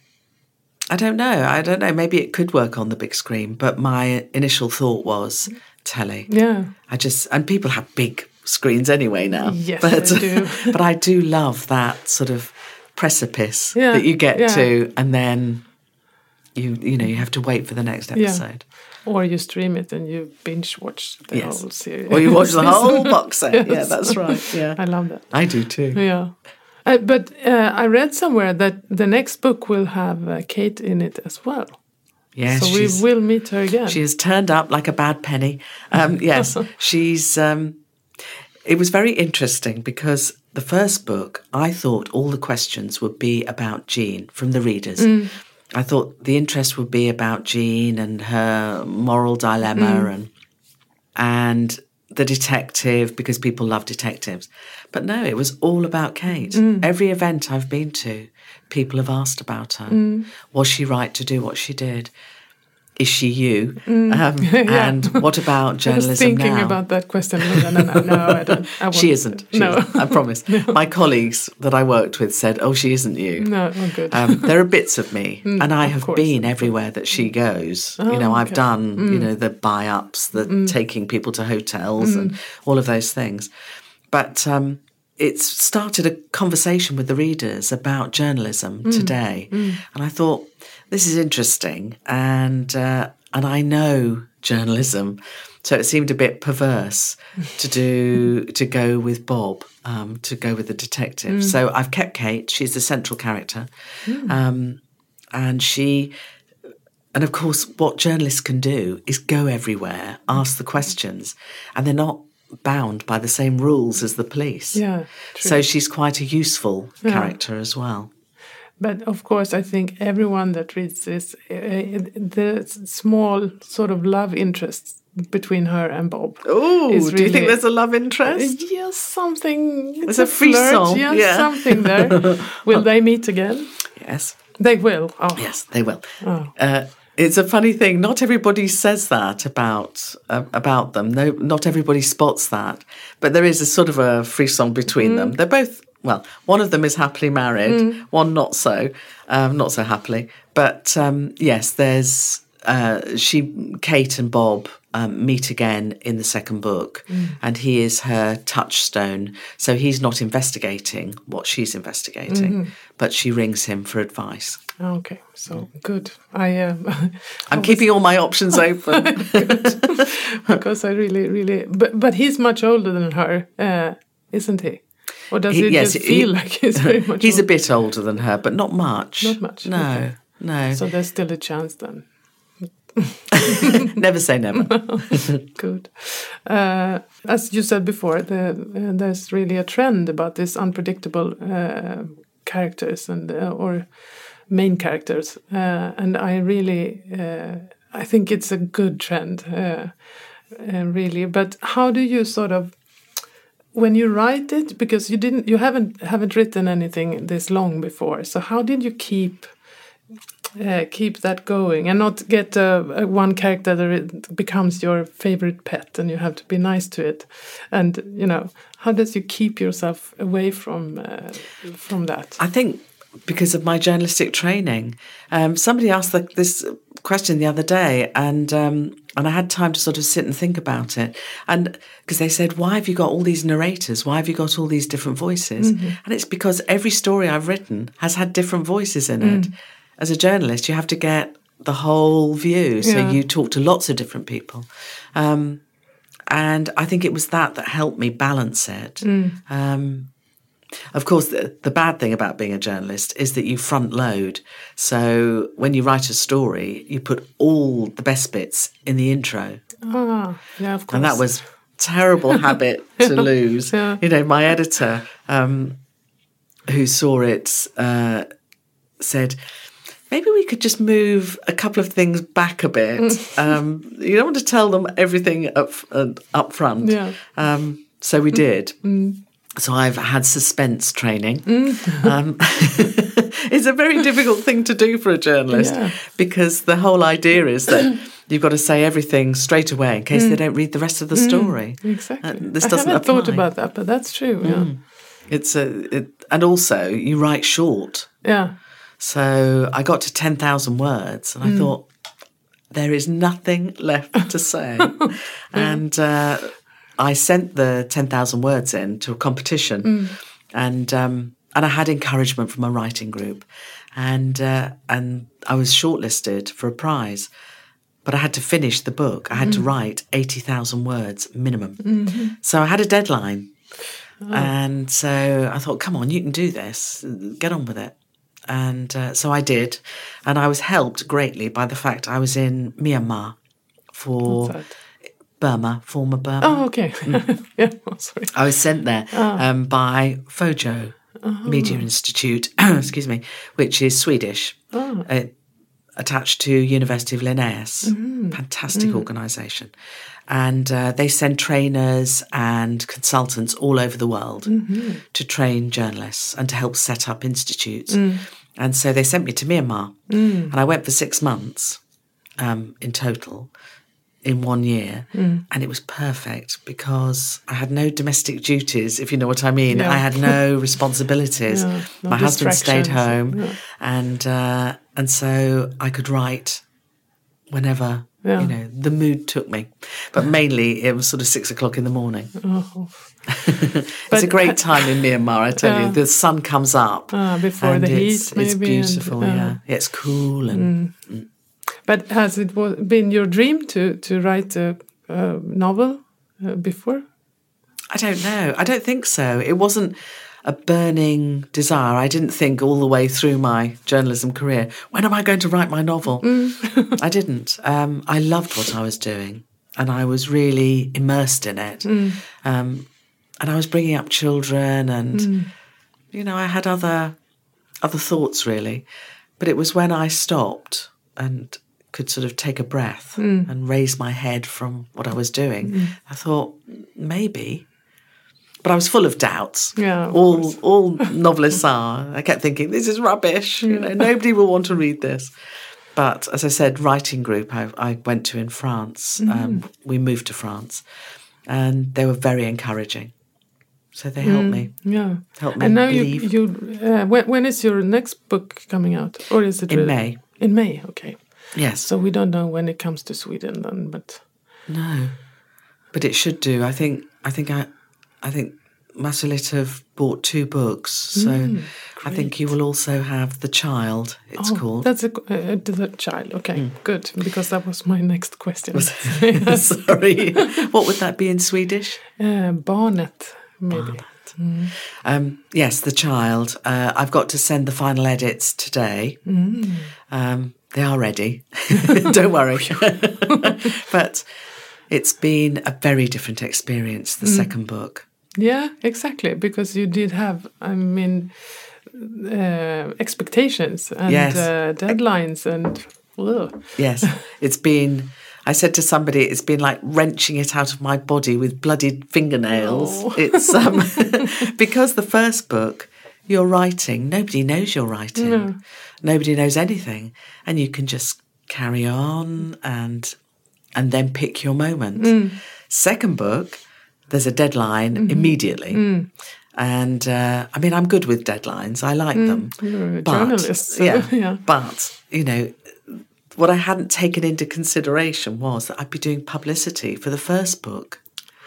I don't know. I don't know. Maybe it could work on the big screen. But my initial thought was telly. Yeah. I just, and people have big screens anyway now. Yes, but, they do. but I do love that sort of precipice Yeah, that you get yeah. to, and then you, you know, you have to wait for the next Yeah. episode. Or you stream it and you binge watch the Yes. whole series. Or you watch the whole box set. Yeah, that's right. Yeah. I love that. I do too. Yeah. Uh, but uh, I read somewhere that the next book will have uh, Kate in it as well. Yes, so we will meet her again. She has turned up like a bad penny. Um, yes, she's. Um, it was very interesting because the first book, I thought all the questions would be about Jean from the readers. Mm. I thought the interest would be about Jean and her moral dilemma Mm. and and the detective because people love detectives. But no, it was all about Kate. Mm. Every event I've been to, people have asked about her. Mm. Was she right to do what she did? Is she you? Mm. Um, Yeah. And what about journalism I was thinking now? about that question. No, no, no, no I don't. I she isn't. She no. isn't, I promise. My colleagues that I worked with said, "Oh, she isn't you." No, oh, good. Um, there are bits of me, Mm, and I have course. been everywhere that she goes. Oh, you know, I've okay. done you Mm. know the buy ups, the Mm. taking people to hotels, and all of those things. But um, it's started a conversation with the readers about journalism Mm. today, Mm. and I thought this is interesting, and uh, and I know journalism, so it seemed a bit perverse to do to go with Bob, um, to go with the detective. Mm. So I've kept Kate; she's the central character, Mm. um, and she. And of course, what journalists can do is go everywhere, ask the questions, and they're not bound by the same rules as the police. Yeah, true. So she's quite a useful Yeah. character as well. But of course, I think everyone that reads this, uh, the small sort of love interest between her and Bob. Oh, is do you think there's a love interest? Yes, something. It's There's a free flirt, song, Yes, yeah. something there. will they meet again? Yes. They will. Oh. Yes, they will. Oh. Uh, it's a funny thing. Not everybody says that about uh, about them. No, not everybody spots that. But there is a sort of a frisson between them. They're both well. One of them is happily married. Mm. One not so, um, not so happily. But um, yes, there's uh, she, Kate, and Bob um, meet again in the second book, Mm. and he is her touchstone. So he's not investigating what she's investigating, Mhm. but she rings him for advice. Okay, so good. I um, I'm keeping all my options open. because I really, really. But but he's much older than her, uh, isn't he? Or does He- it yes, just he- feel like he's very much? He's a bit older than her, but not much. Not much. No, okay. no. So there's still a chance then. never say never. Good. Uh, as you said before, the, uh, there's really a trend about these unpredictable uh, characters and uh, or main characters, uh, and I really uh, I think it's a good trend, really. But how do you sort of when you write it because you didn't you haven't haven't written anything this long before so how did you keep uh, keep that going and not get uh, one character that becomes your favorite pet and you have to be nice to it and you know how does you keep yourself away from uh, from that I think because of my journalistic training, um, somebody asked the, this question the other day, and um, and I had time to sort of sit and think about it, and because they said, "Why have you got all these narrators? Why have you got all these different voices?" Mhm. And it's because every story I've written has had different voices in it. As a journalist, you have to get the whole view, so Yeah. you talk to lots of different people. Um, and I think it was that that helped me balance it. Mm. Um, of course, the, the bad thing about being a journalist is that you front load. So when you write a story, you put all the best bits in the intro. ah yeah of course And that was terrible habit to lose. Yeah. You know, my editor, um, who saw it, uh, said, maybe we could just move a couple of things back a bit. um, you don't want to tell them everything up, uh, up front. Yeah. Um, so we did. Mm. So I've had suspense training. Mm. Um, it's a very difficult thing to do for a journalist Yeah. because the whole idea is that you've got to say everything straight away in case Mm. they don't read the rest of the Mm, story. exactly Uh, this I doesn't haven't thought about that but that's true yeah Mm. It's a, it, and also you write short. yeah So I got to 10,000 words and I Mm. thought, there is nothing left to say. and uh, I sent the 10,000 words in to a competition Mm. and, um, and I had encouragement from a writing group and, uh, and I was shortlisted for a prize. But I had to finish the book. I had to Mm. write 80,000 words minimum. Mhm. So I had a deadline. Oh. And so I thought, come on, you can do this. Get on with it. And uh, so I did. And I was helped greatly by the fact I was in Myanmar for Burma, former Burma. oh okay yeah oh, sorry I was sent there Ah. um, by FOJO Oh. Media Institute, excuse me, which is Swedish, Oh. uh, attached to University of Linnaeus. Mhm. Fantastic Mm. organisation. And uh, they send trainers and consultants all over the world Mhm. to train journalists and to help set up institutes. Mm. And so they sent me to Myanmar. Mm. And I went for six months um, in total in one year. Mm. And it was perfect because I had no domestic duties, if you know what I mean. Yeah. I had no responsibilities. Yeah, no My husband stayed home. Yeah. And, uh, and so I could write whenever. Yeah. You know, the mood took me, but mainly it was sort of six o'clock in the morning. Oh, it's But a great time in Myanmar, I tell Yeah. you. The sun comes up. Ah, before the heat, it's, it's maybe, and- beautiful, yeah. yeah. It's cool and But has it been your dream to to write a, a novel uh, before? I don't know. I don't think so. It wasn't a burning desire. I didn't think all the way through my journalism career, when am I going to write my novel? Mm. I didn't. Um, I loved what I was doing and I was really immersed in it. Mm. Um, and I was bringing up children and, mm. you know, I had other, other thoughts really. But it was when I stopped and could sort of take a breath and raise my head from what I was doing, I thought, maybe but I was full of doubts. Yeah, all course. all novelists are. I kept thinking this is rubbish. You know, nobody will want to read this. But as I said, writing group I, I went to in France. Mm. Um, we moved to France, and they were very encouraging. So they helped me. Yeah. Helped me And now believe. you you uh, when, when is your next book coming out, or is it In really- May. In May, okay. Yes. So we don't know when it comes to Sweden then, but No, but it should do. I think. I think. I. I think. Masalit have bought two books, so I think you will also have the child. It's oh, called. that's a uh, the child. Okay, good because that was my next question. Sorry, what would that be in Swedish? uh, barnet, maybe. Um, yes, the child. Uh, I've got to send the final edits today. Um, they are ready. Don't worry. but it's been a very different experience. The second book. Yeah, exactly. Because you did have, I mean, uh, expectations and Yes. uh, deadlines and. Ugh. Yes, it's been. I said to somebody, it's been like wrenching it out of my body with bloodied fingernails. Oh. It's um, because the first book, you're writing. Nobody knows you're writing. No. Nobody knows anything, and you can just carry on and and then pick your moment. Mm. Second book, there's a deadline Mm-hmm. immediately. Mm. And uh, I mean, I'm good with deadlines. I like them. You're a But- journalist. so, yeah, yeah. But, you know, what I hadn't taken into consideration was that I'd be doing publicity for the first book.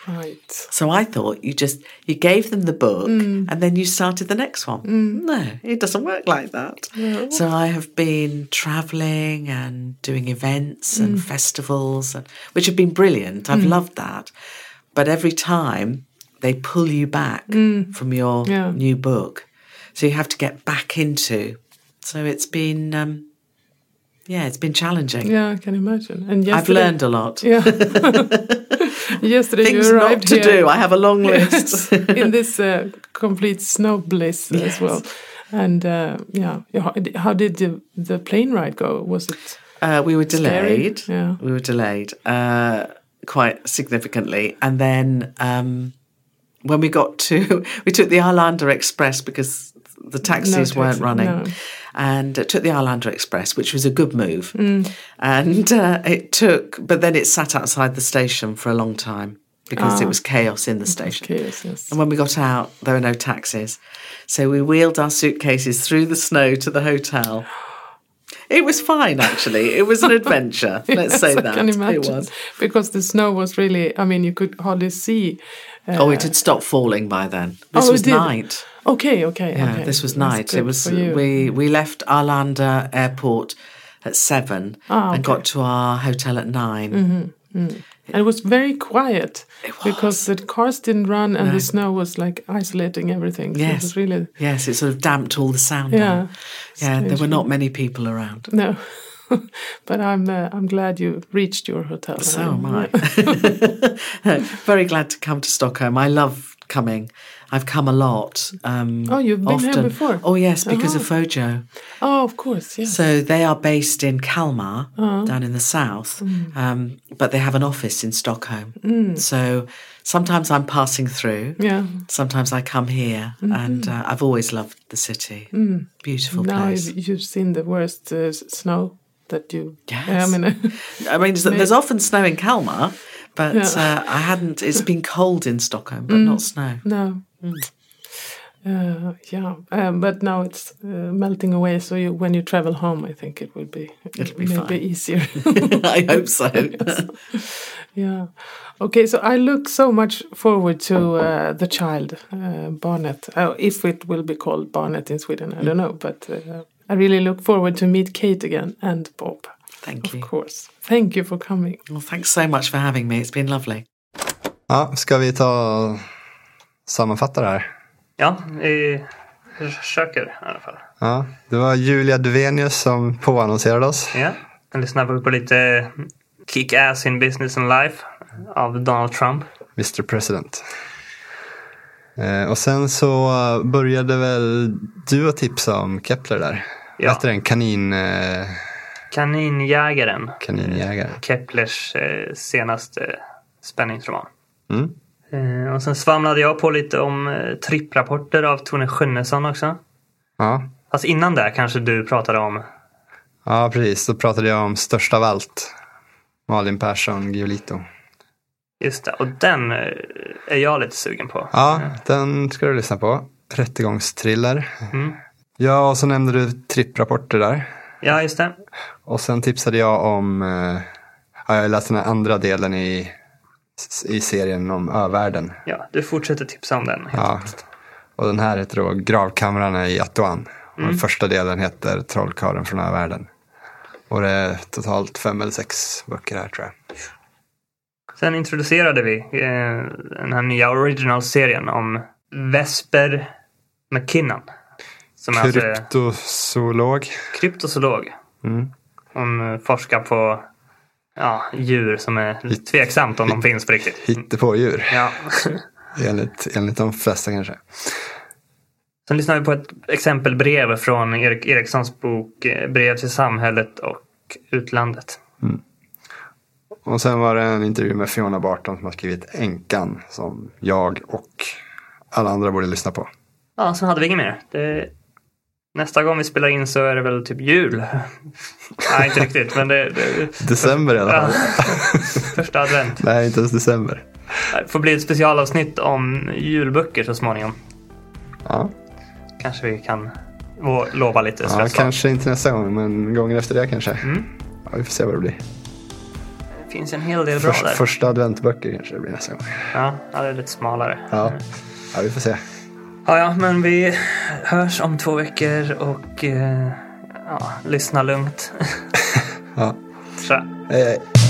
Right. So I thought you just you gave them the book Mm. and then you started the next one. No, it doesn't work like that. So I have been traveling and doing events and Mm. festivals and which have been brilliant. I've loved that. But every time they pull you back from your Mm. Yeah. new book. So you have to get back into. So it's been um yeah, it's been challenging. Yeah, I can imagine. And I've learned a lot. Yeah. yesterday Things you not to here. do. I have a long list. in this uh, complete snow bliss as well. And uh, yeah, how, did the, the plane ride go? Was it? Uh, we were Scary, delayed. yeah. We were delayed uh, quite significantly. And then um, when we got to, we took the Arlander Express because the taxis weren't running. no. And uh, took the Arlander Express, which was a good move. Mm. And uh, it took, but then it sat outside the station for a long time because Ah. it was chaos in the station. Chaos, yes. And when we got out, there were no taxis. So we wheeled our suitcases through the snow to the hotel. It was fine, actually. It was an adventure. Let's Yes, say I that. can imagine. It was. because the snow was really. I mean, you could hardly see. Uh, Oh, it had stopped falling by then. This Oh, was did? night. Okay, okay. Yeah, okay. this was night. It was we we left Arlanda Airport at seven Ah, and got to our hotel at 9 And it was very quiet because the cars didn't run and the snow was like isolating everything. So it Yes. was really Yes, it sort of damped all the sound. Yeah. down. Yeah, there were not many people around. no. but I'm uh, I'm glad you reached your hotel. So am I. Very glad to come to Stockholm. I love coming. I've come a lot. Um, Oh, you've been here before? Oh yes, because of Oh. Fojo. Oh, of course, yes. So they are based in Kalmar, Uh-huh. down in the south, Mm. um, but they have an office in Stockholm. So sometimes I'm passing through. yeah. Sometimes I come here, and uh, I've always loved the city. Beautiful Mm-hmm. Mm. Now place. you've, you've seen the worst uh, snow that you. Yes. I mean, I mean, there's, there's often snow in Kalmar, but Yeah. Mm. uh, I hadn't. It's been cold in Stockholm, but not snow. no. Uh, yeah, um, but now it's uh, melting away. So you, when you travel home, I think it will be It'll be maybe fine. easier. I hope so. Yeah. Okay, so I look so much forward to uh, the child, uh, Barnet. Uh, if it will be called Barnet in Sweden, I don't know. But uh, I really look forward to meet Kate again and Bob. Thank you. Of course. Thank you for coming. Well, thanks so much for having me. It's been lovely. Ja, ska vi ta och sammanfatta det här? Ja, vi försöker i alla fall. Ja, det var Julia Duvenius som påannonserade oss. Ja, jag lyssnar på lite Kick Ass in Business and Life av Donald Trump. Mr President. Eh, och sen så började väl du att tipsa om Kepler där. Ja. Heter den? Kanin... Eh, Kaninjägaren. kaninjägare. Keplers eh, senaste spänningsroman. Mm. Eh, och sen svamlade jag på lite om eh, tripprapporter av Tone Schunnesson också. Ja. Fast innan det kanske du pratade om ja, precis. Då pratade jag om Störst av allt. Malin Persson, Giolito. Just det, och den eh, är jag lite sugen på. Ja, den ska du lyssna på. Rättegångstriller. Mm. Ja, och så nämnde du tripprapporter där. Ja, just det. Och sen tipsade jag om, ja, jag läste den andra delen i, i serien om övärlden. Ja, du fortsätter tipsa om den. Ja. Och den här heter då Gravkamrarna i Atuan. Och Mm. den första delen heter Trollkarlen från övärlden. Och det är totalt fem eller sex böcker här tror jag. Sen introducerade vi eh, den här nya original-serien om Vesper McKinnon. Som är alltså Kryptozoolog. kryptozoolog. Mm. Hon forskar på ja, djur som är lite tveksamt om de finns på riktigt. Hittepådjur. Ja. Enligt, enligt de flesta kanske. Sen lyssnar vi på ett exempelbrev från Erik Erikssons bok eh, Brev till samhället och utlandet. Och sen var det en intervju med Fiona Barton som har skrivit Änkan. Som jag och alla andra borde lyssna på. Ja, sen hade vi inget mer. Det, nästa gång vi spelar in så är det väl typ jul. Nej, inte riktigt, men det... det December i alla fall. Första advent. Nej, inte ens december. Det får bli ett specialavsnitt om julböcker så småningom. Ja, Kanske vi kan lo- lova lite ja kanske inte nästa gång, men gången efter det kanske. Mm. Ja, vi får se vad det blir. Det finns en hel del bra Först, där. första adventböcker kanske det blir nästa gång. Ja, ja, det är lite smalare. Ja, ja vi får se. Ja, ja, men vi hörs om två veckor och eh, ja, lyssna lugnt. Ja. Tja. Hej, hej.